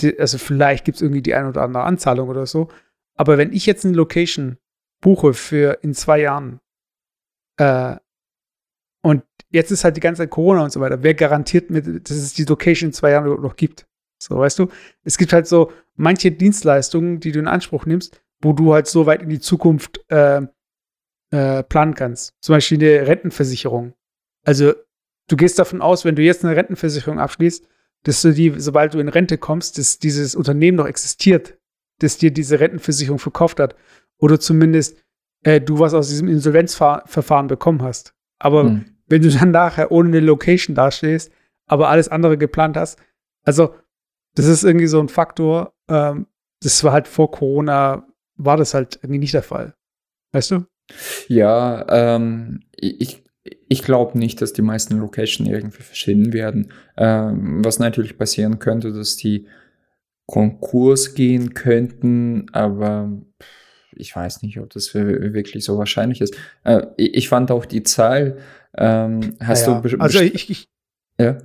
die, also vielleicht gibt es irgendwie die eine oder andere Anzahlung oder so, aber wenn ich jetzt eine Location buche für in zwei Jahren, äh, jetzt ist halt die ganze Zeit Corona und so weiter. Wer garantiert mir, dass es die Location in zwei Jahren noch gibt? So, weißt du? Es gibt halt so manche Dienstleistungen, die du in Anspruch nimmst, wo du halt so weit in die Zukunft äh, äh, planen kannst. Zum Beispiel eine Rentenversicherung. Also, du gehst davon aus, wenn du jetzt eine Rentenversicherung abschließt, dass du die, sobald du in Rente kommst, dass dieses Unternehmen noch existiert, das dir diese Rentenversicherung verkauft hat. Oder zumindest äh, du was aus diesem Insolvenzverfahren bekommen hast. Aber hm. wenn du dann nachher ohne eine Location dastehst, aber alles andere geplant hast, also das ist irgendwie so ein Faktor, ähm, das war halt vor Corona, war das halt irgendwie nicht der Fall. Weißt du? Ja, ähm, ich, ich glaube nicht, dass die meisten Locations irgendwie verschwinden werden. Ähm, was natürlich passieren könnte, dass die Konkurs gehen könnten, aber ich weiß nicht, ob das wirklich so wahrscheinlich ist. Äh, ich fand auch die Zahl. Ähm, hast ja, du also ich, ich ja.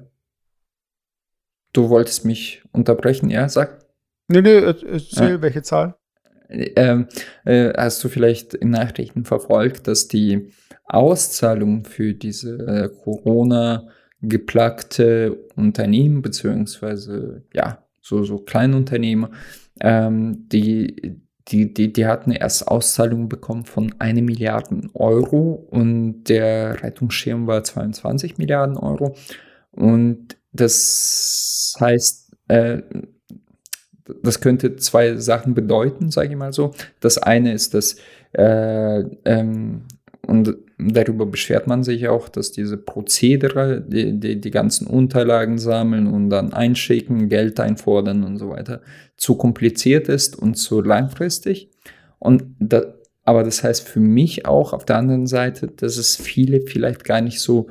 Du wolltest mich unterbrechen, ja? Sag. Nee, nee, erzähl, ja. welche Zahl? Ähm, äh, hast du vielleicht in Nachrichten verfolgt, dass die Auszahlung für diese äh, Corona geplagte Unternehmen beziehungsweise ja so so Kleinunternehmer, ähm, die die, die, die hatten erst Auszahlungen bekommen von 1 Milliarden Euro und der Rettungsschirm war 22 Milliarden Euro. Und das heißt, äh, das könnte zwei Sachen bedeuten, sage ich mal so. Das eine ist, dass äh, ähm, und darüber beschwert man sich auch, dass diese Prozedere, die, die, die ganzen Unterlagen sammeln und dann einschicken, Geld einfordern und so weiter, zu kompliziert ist und zu langfristig. Und da, aber das heißt für mich auch auf der anderen Seite, dass es viele vielleicht gar nicht so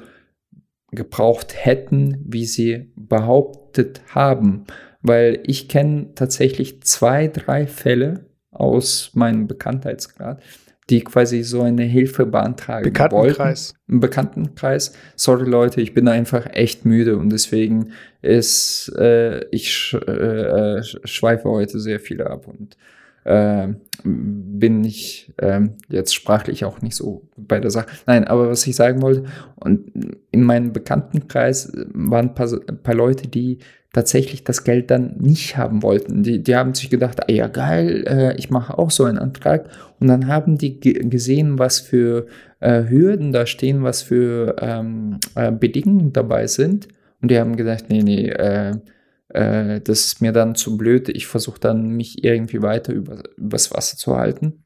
gebraucht hätten, wie sie behauptet haben. Weil ich kenne tatsächlich zwei, drei Fälle aus meinem Bekanntheitsgrad, die quasi so eine Hilfe beantragen Bekanntenkreis. wollten. Im Bekanntenkreis. Sorry Leute, ich bin einfach echt müde und deswegen ist, äh, ich sch äh, äh schweife heute sehr viel ab und äh, bin ich äh, jetzt sprachlich auch nicht so bei der Sache. Nein, aber was ich sagen wollte, und in meinem Bekanntenkreis waren ein paar, ein paar Leute, die tatsächlich das Geld dann nicht haben wollten. Die, die haben sich gedacht, ah ja geil, äh, ich mache auch so einen Antrag. Und dann haben die gesehen, was für äh, Hürden da stehen, was für ähm, äh, Bedingungen dabei sind. Und die haben gedacht, nee, nee, äh, äh, das ist mir dann zu blöd. Ich versuche dann, mich irgendwie weiter über, übers Wasser zu halten.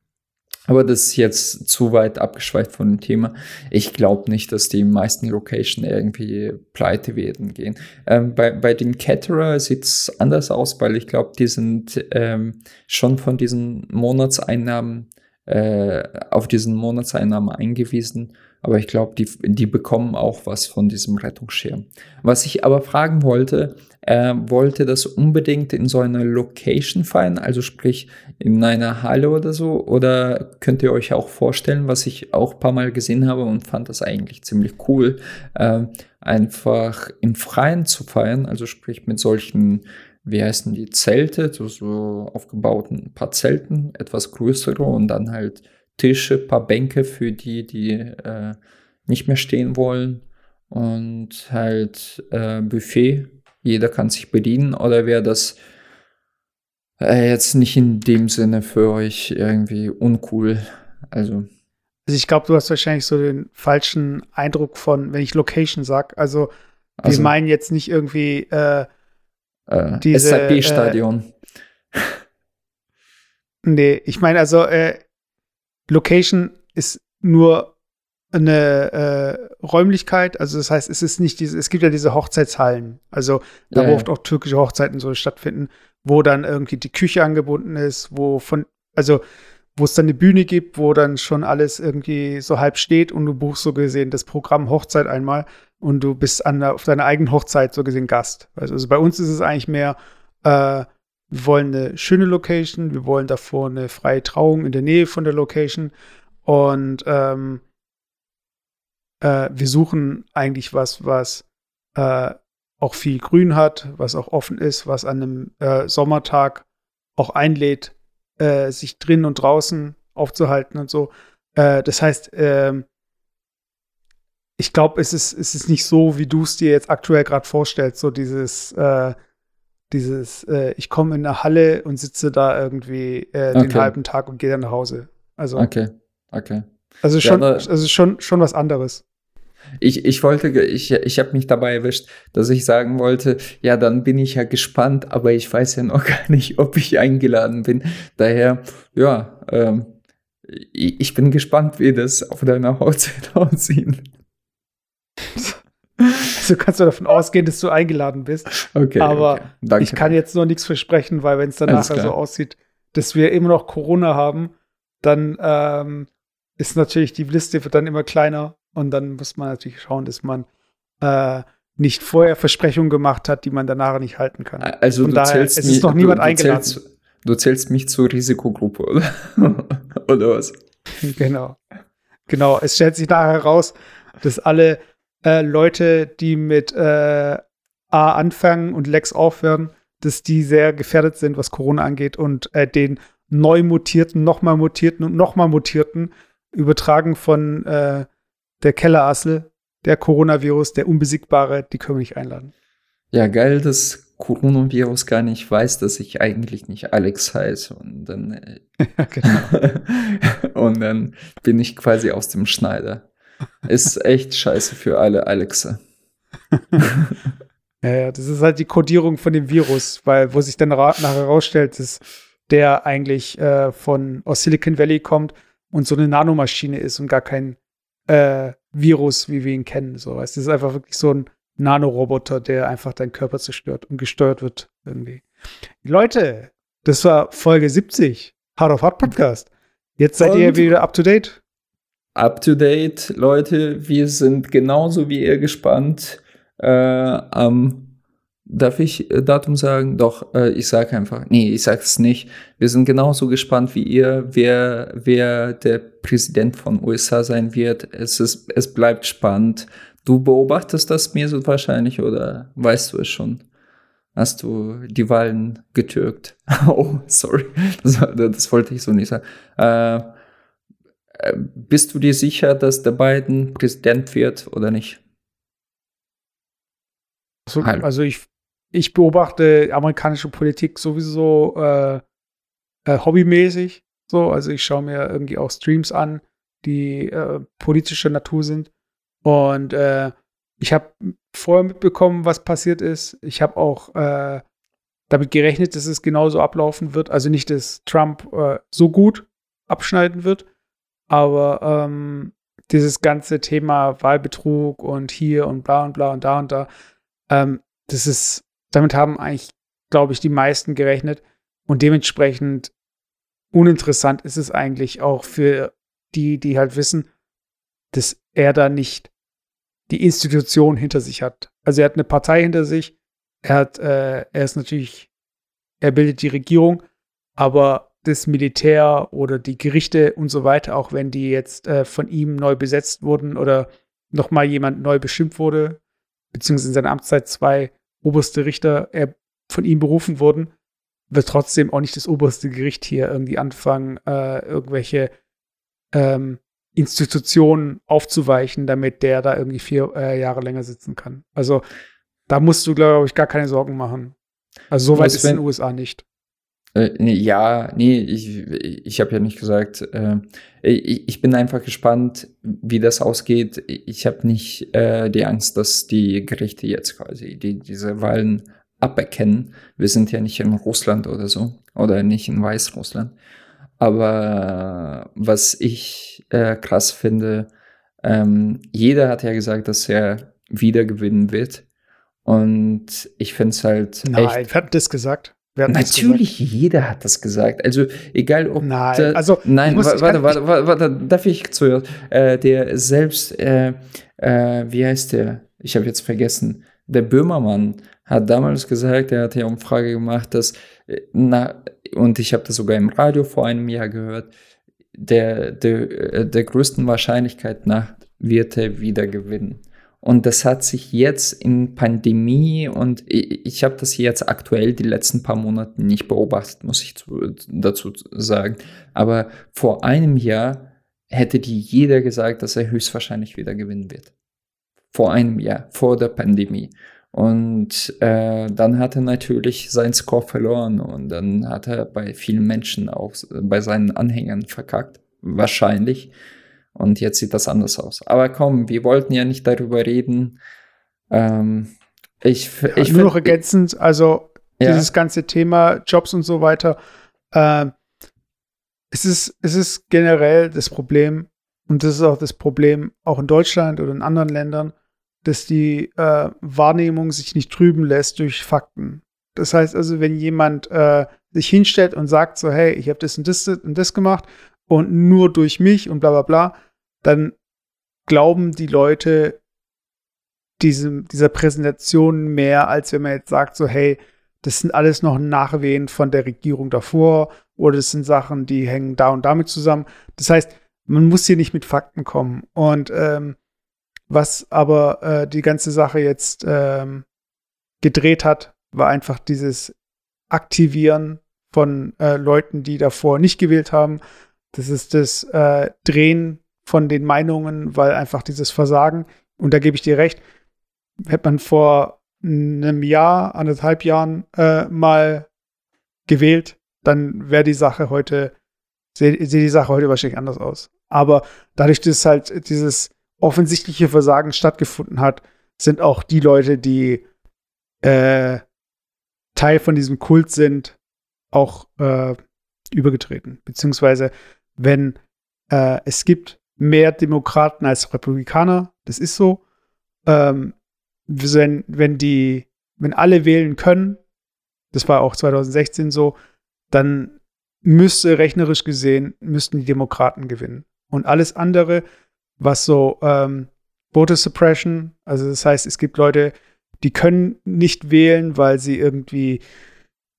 Aber das ist jetzt zu weit abgeschweift von dem Thema. Ich glaube nicht, dass die meisten Locations irgendwie pleite werden gehen. Ähm, bei, bei den Caterer sieht es anders aus, weil ich glaube, die sind ähm, schon von diesen Monatseinnahmen äh, auf diesen Monatseinnahmen eingewiesen aber ich glaube, die, die bekommen auch was von diesem Rettungsschirm. Was ich aber fragen wollte, äh, wollte das unbedingt in so einer Location fallen, also sprich in einer Halle oder so, oder könnt ihr euch auch vorstellen, was ich auch ein paar Mal gesehen habe und fand das eigentlich ziemlich cool, äh, einfach im Freien zu feiern, also sprich mit solchen wie heißen die Zelte, so, so aufgebauten paar Zelten, etwas größere und dann halt Tische, paar Bänke für die, die äh, nicht mehr stehen wollen und halt äh, Buffet. Jeder kann sich bedienen oder wäre das äh, jetzt nicht in dem Sinne für euch irgendwie uncool? Also. Also ich glaube, du hast wahrscheinlich so den falschen Eindruck von, wenn ich Location sag. Also wir also, meinen jetzt nicht irgendwie äh, äh, SAP-Stadion. Äh, nee, ich meine also äh, Location ist nur eine äh, Räumlichkeit, also das heißt, es ist nicht diese, es gibt ja diese Hochzeitshallen, also da ja, wo oft auch türkische Hochzeiten so stattfinden, wo dann irgendwie die Küche angebunden ist, wo von, also wo es dann eine Bühne gibt, wo dann schon alles irgendwie so halb steht und du buchst so gesehen das Programm Hochzeit einmal und du bist an auf deiner eigenen Hochzeit so gesehen Gast. Also, also bei uns ist es eigentlich mehr, äh, wir wollen eine schöne Location, wir wollen davor eine freie Trauung in der Nähe von der Location und ähm, äh, wir suchen eigentlich was, was äh, auch viel Grün hat, was auch offen ist, was an einem äh, Sommertag auch einlädt, äh, sich drinnen und draußen aufzuhalten und so. Äh, das heißt, ähm, ich glaube, es ist, es ist nicht so, wie du es dir jetzt aktuell gerade vorstellst, so dieses, äh, dieses, äh, ich komme in eine Halle und sitze da irgendwie äh, den Okay. halben Tag und gehe dann nach Hause. Also, Okay, okay. also Ja, schon, aber- also schon, schon was anderes. Ich, ich wollte, ich, ich habe mich dabei erwischt, dass ich sagen wollte, ja, dann bin ich ja gespannt, aber ich weiß ja noch [laughs] gar nicht, ob ich eingeladen bin. Daher, ja, ähm, ich, ich bin gespannt, wie das auf deiner Hochzeit [laughs] aussieht. [laughs] [laughs] Also kannst du davon ausgehen, dass du eingeladen bist. Okay, Aber okay. Ich kann jetzt noch nichts versprechen, weil wenn es dann nachher so aussieht, dass wir immer noch Corona haben, dann ähm, ist natürlich die Liste wird dann immer kleiner und dann muss man natürlich schauen, dass man äh, nicht vorher Versprechungen gemacht hat, die man danach nicht halten kann. Also Von du daher, zählst es ist mich- noch niemand du, du eingeladen. Zählst, du zählst mich zur Risikogruppe, oder? [laughs] oder was? genau. Genau. Es stellt sich nachher heraus, dass alle äh, Leute, die mit äh, A anfangen und Lex aufhören, dass die sehr gefährdet sind, was Corona angeht und äh, den neu mutierten, nochmal mutierten und nochmal mutierten übertragen von äh, der Kellerassel, der Coronavirus, der Unbesiegbare, die können wir nicht einladen. Ja, geil, dass Coronavirus gar nicht weiß, dass ich eigentlich nicht Alex heiße. Und dann, äh, [laughs] genau. [laughs] und dann bin ich quasi aus dem Schneider. Ist echt scheiße für alle Alexa. [laughs] Ja, ja, das ist halt die Kodierung von dem Virus, weil wo sich dann nachher herausstellt, dass der eigentlich äh, von aus Silicon Valley kommt und so eine Nanomaschine ist und gar kein äh, Virus, wie wir ihn kennen. So, es ist einfach wirklich so ein Nanoroboter, der einfach deinen Körper zerstört und gesteuert wird irgendwie. Leute, das war Folge 70, Hard of Hard Podcast. Jetzt seid ihr Und- wieder up to date. Up to date, Leute, wir sind genauso wie ihr gespannt. Äh, am, darf ich äh, Datum sagen? Doch, äh, ich sage einfach, nee, ich sage es nicht. Wir sind genauso gespannt wie ihr, wer, wer der Präsident von USA sein wird. Es, ist, es bleibt spannend. Du beobachtest das mir so wahrscheinlich oder weißt du es schon? Hast du die Wahlen getürkt? [laughs] oh, sorry. Das, das wollte ich so nicht sagen. Äh, bist du dir sicher, dass der Biden Präsident wird oder nicht? So, Hallo. also ich, ich beobachte amerikanische Politik sowieso äh, äh, hobbymäßig. So, also ich schaue mir irgendwie auch Streams an, die äh, politischer Natur sind. Und äh, ich habe vorher mitbekommen, was passiert ist. Ich habe auch äh, damit gerechnet, dass es genauso ablaufen wird. Also nicht, dass Trump äh, so gut abschneiden wird, aber ähm, dieses ganze Thema Wahlbetrug und hier und bla und bla und da und da, ähm, das ist, damit haben eigentlich, glaube ich, die meisten gerechnet. Und dementsprechend uninteressant ist es eigentlich auch für die, die halt wissen, dass er da nicht die Institution hinter sich hat. Also er hat eine Partei hinter sich, er hat, äh, er ist natürlich, er bildet die Regierung, aber das Militär oder die Gerichte und so weiter, auch wenn die jetzt äh, von ihm neu besetzt wurden oder nochmal jemand neu bestimmt wurde, beziehungsweise in seiner Amtszeit zwei oberste Richter äh, von ihm berufen wurden, wird trotzdem auch nicht das oberste Gericht hier irgendwie anfangen, äh, irgendwelche ähm, Institutionen aufzuweichen, damit der da irgendwie vier äh, Jahre länger sitzen kann. Also da musst du, glaube ich, gar keine Sorgen machen. Also so weit ist es in den USA nicht. Äh, nee, ja, nee, ich, ich habe ja nicht gesagt, äh, ich, ich bin einfach gespannt, wie das ausgeht. Ich habe nicht äh, die Angst, dass die Gerichte jetzt quasi die, diese Wahlen aberkennen. Wir sind ja nicht in Russland oder so oder nicht in Weißrussland. Aber was ich äh, krass finde, ähm, jeder hat ja gesagt, dass er wieder gewinnen wird. Und ich finde es halt echt Nein, wer hat das gesagt? Natürlich, jeder hat das gesagt. Also egal ob Nein, der- also, nein, muss- warte, warte, warte, warte, darf ich zuerst? Äh, der selbst, äh, äh, wie heißt der? Ich habe jetzt vergessen. Der Böhmermann hat damals gesagt, er hat ja Umfrage gemacht, dass äh, na und ich habe das sogar im Radio vor einem Jahr gehört, der der äh, der größten Wahrscheinlichkeit nach wird er wieder gewinnen. Und das hat sich jetzt in Pandemie und ich, ich habe das jetzt aktuell die letzten paar Monate nicht beobachtet, muss ich zu, dazu sagen. Aber vor einem Jahr hätte die jeder gesagt, dass er höchstwahrscheinlich wieder gewinnen wird. vor einem Jahr, vor der Pandemie. Und äh, dann hat er natürlich seinen Score verloren und dann hat er bei vielen Menschen auch bei seinen Anhängern verkackt. Wahrscheinlich. Und jetzt sieht das anders aus. Aber komm, wir wollten ja nicht darüber reden. Ähm, ich, ja, ich nur noch ergänzend, also ja. dieses ganze Thema Jobs und so weiter. Äh, es, ist, es ist generell das Problem, und das ist auch das Problem auch in Deutschland oder in anderen Ländern, dass die äh, Wahrnehmung sich nicht trüben lässt durch Fakten. Das heißt also, wenn jemand äh, sich hinstellt und sagt so, hey, ich habe das und das und das gemacht und nur durch mich und bla bla bla, dann glauben die Leute diesem, dieser Präsentation mehr, als wenn man jetzt sagt so, hey, das sind alles noch Nachwehen von der Regierung davor oder das sind Sachen, die hängen da und damit zusammen. Das heißt, man muss hier nicht mit Fakten kommen. Und ähm, was aber äh, die ganze Sache jetzt ähm, gedreht hat, war einfach dieses Aktivieren von äh, Leuten, die davor nicht gewählt haben. Das ist das äh, Drehen von den Meinungen, weil einfach dieses Versagen, und da gebe ich dir recht, hätte man vor einem Jahr, anderthalb Jahren äh, mal gewählt, dann wäre die Sache heute, sehe seh die Sache heute wahrscheinlich anders aus. Aber dadurch, dass halt dieses offensichtliche Versagen stattgefunden hat, sind auch die Leute, die äh, Teil von diesem Kult sind, auch äh, übergetreten. Beziehungsweise, wenn äh, es gibt mehr Demokraten als Republikaner, das ist so. Ähm, wenn, wenn die, wenn alle wählen können, das war auch 2016 so, dann müsste rechnerisch gesehen, müssten die Demokraten gewinnen. Und alles andere, was so ähm, Voter Suppression, also das heißt, es gibt Leute, die können nicht wählen, weil sie irgendwie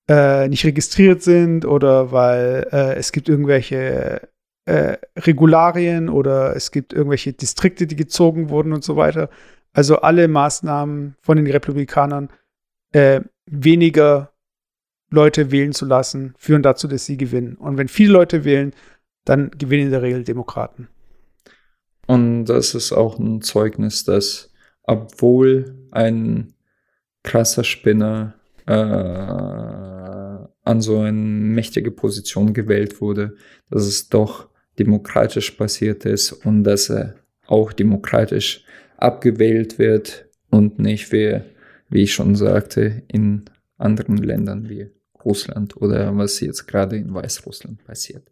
äh, nicht registriert sind oder weil äh, es gibt irgendwelche äh, Regularien oder es gibt irgendwelche Distrikte, die gezogen wurden und so weiter. Also alle Maßnahmen von den Republikanern, äh, weniger Leute wählen zu lassen, führen dazu, dass sie gewinnen. Und wenn viele Leute wählen, dann gewinnen in der Regel Demokraten. Und das ist auch ein Zeugnis, dass obwohl ein krasser Spinner äh, an so eine mächtige Position gewählt wurde, dass es doch demokratisch passiert ist und dass er auch demokratisch abgewählt wird und nicht wie, wie ich schon sagte, in anderen Ländern wie Russland oder was jetzt gerade in Weißrussland passiert.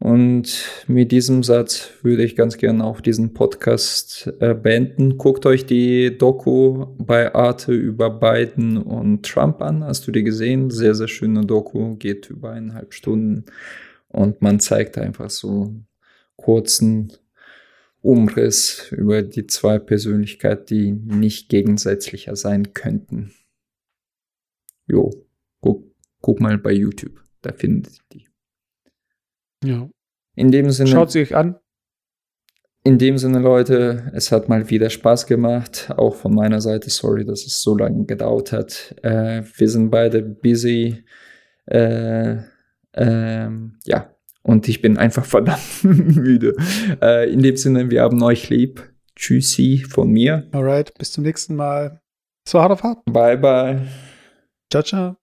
Und mit diesem Satz würde ich ganz gerne auch diesen Podcast äh, beenden. Guckt euch die Doku bei Arte über Biden und Trump an. Hast du die gesehen? Sehr, sehr schöne Doku, geht über eineinhalb Stunden. Und man zeigt einfach so einen kurzen Umriss über die zwei Persönlichkeiten, die nicht gegensätzlicher sein könnten. Jo, guck, guck mal bei YouTube, da findet ihr die. Ja. In dem Sinne. Schaut sie euch an. In dem Sinne, Leute, es hat mal wieder Spaß gemacht. Auch von meiner Seite, sorry, dass es so lange gedauert hat. Äh, wir sind beide busy. Äh, ähm, ja, und ich bin einfach verdammt [laughs] müde. Äh, in dem Sinne, wir haben euch lieb. Tschüssi von mir. Alright, bis zum nächsten Mal. Es war hart auf hart. Bye, bye. Ciao, ciao.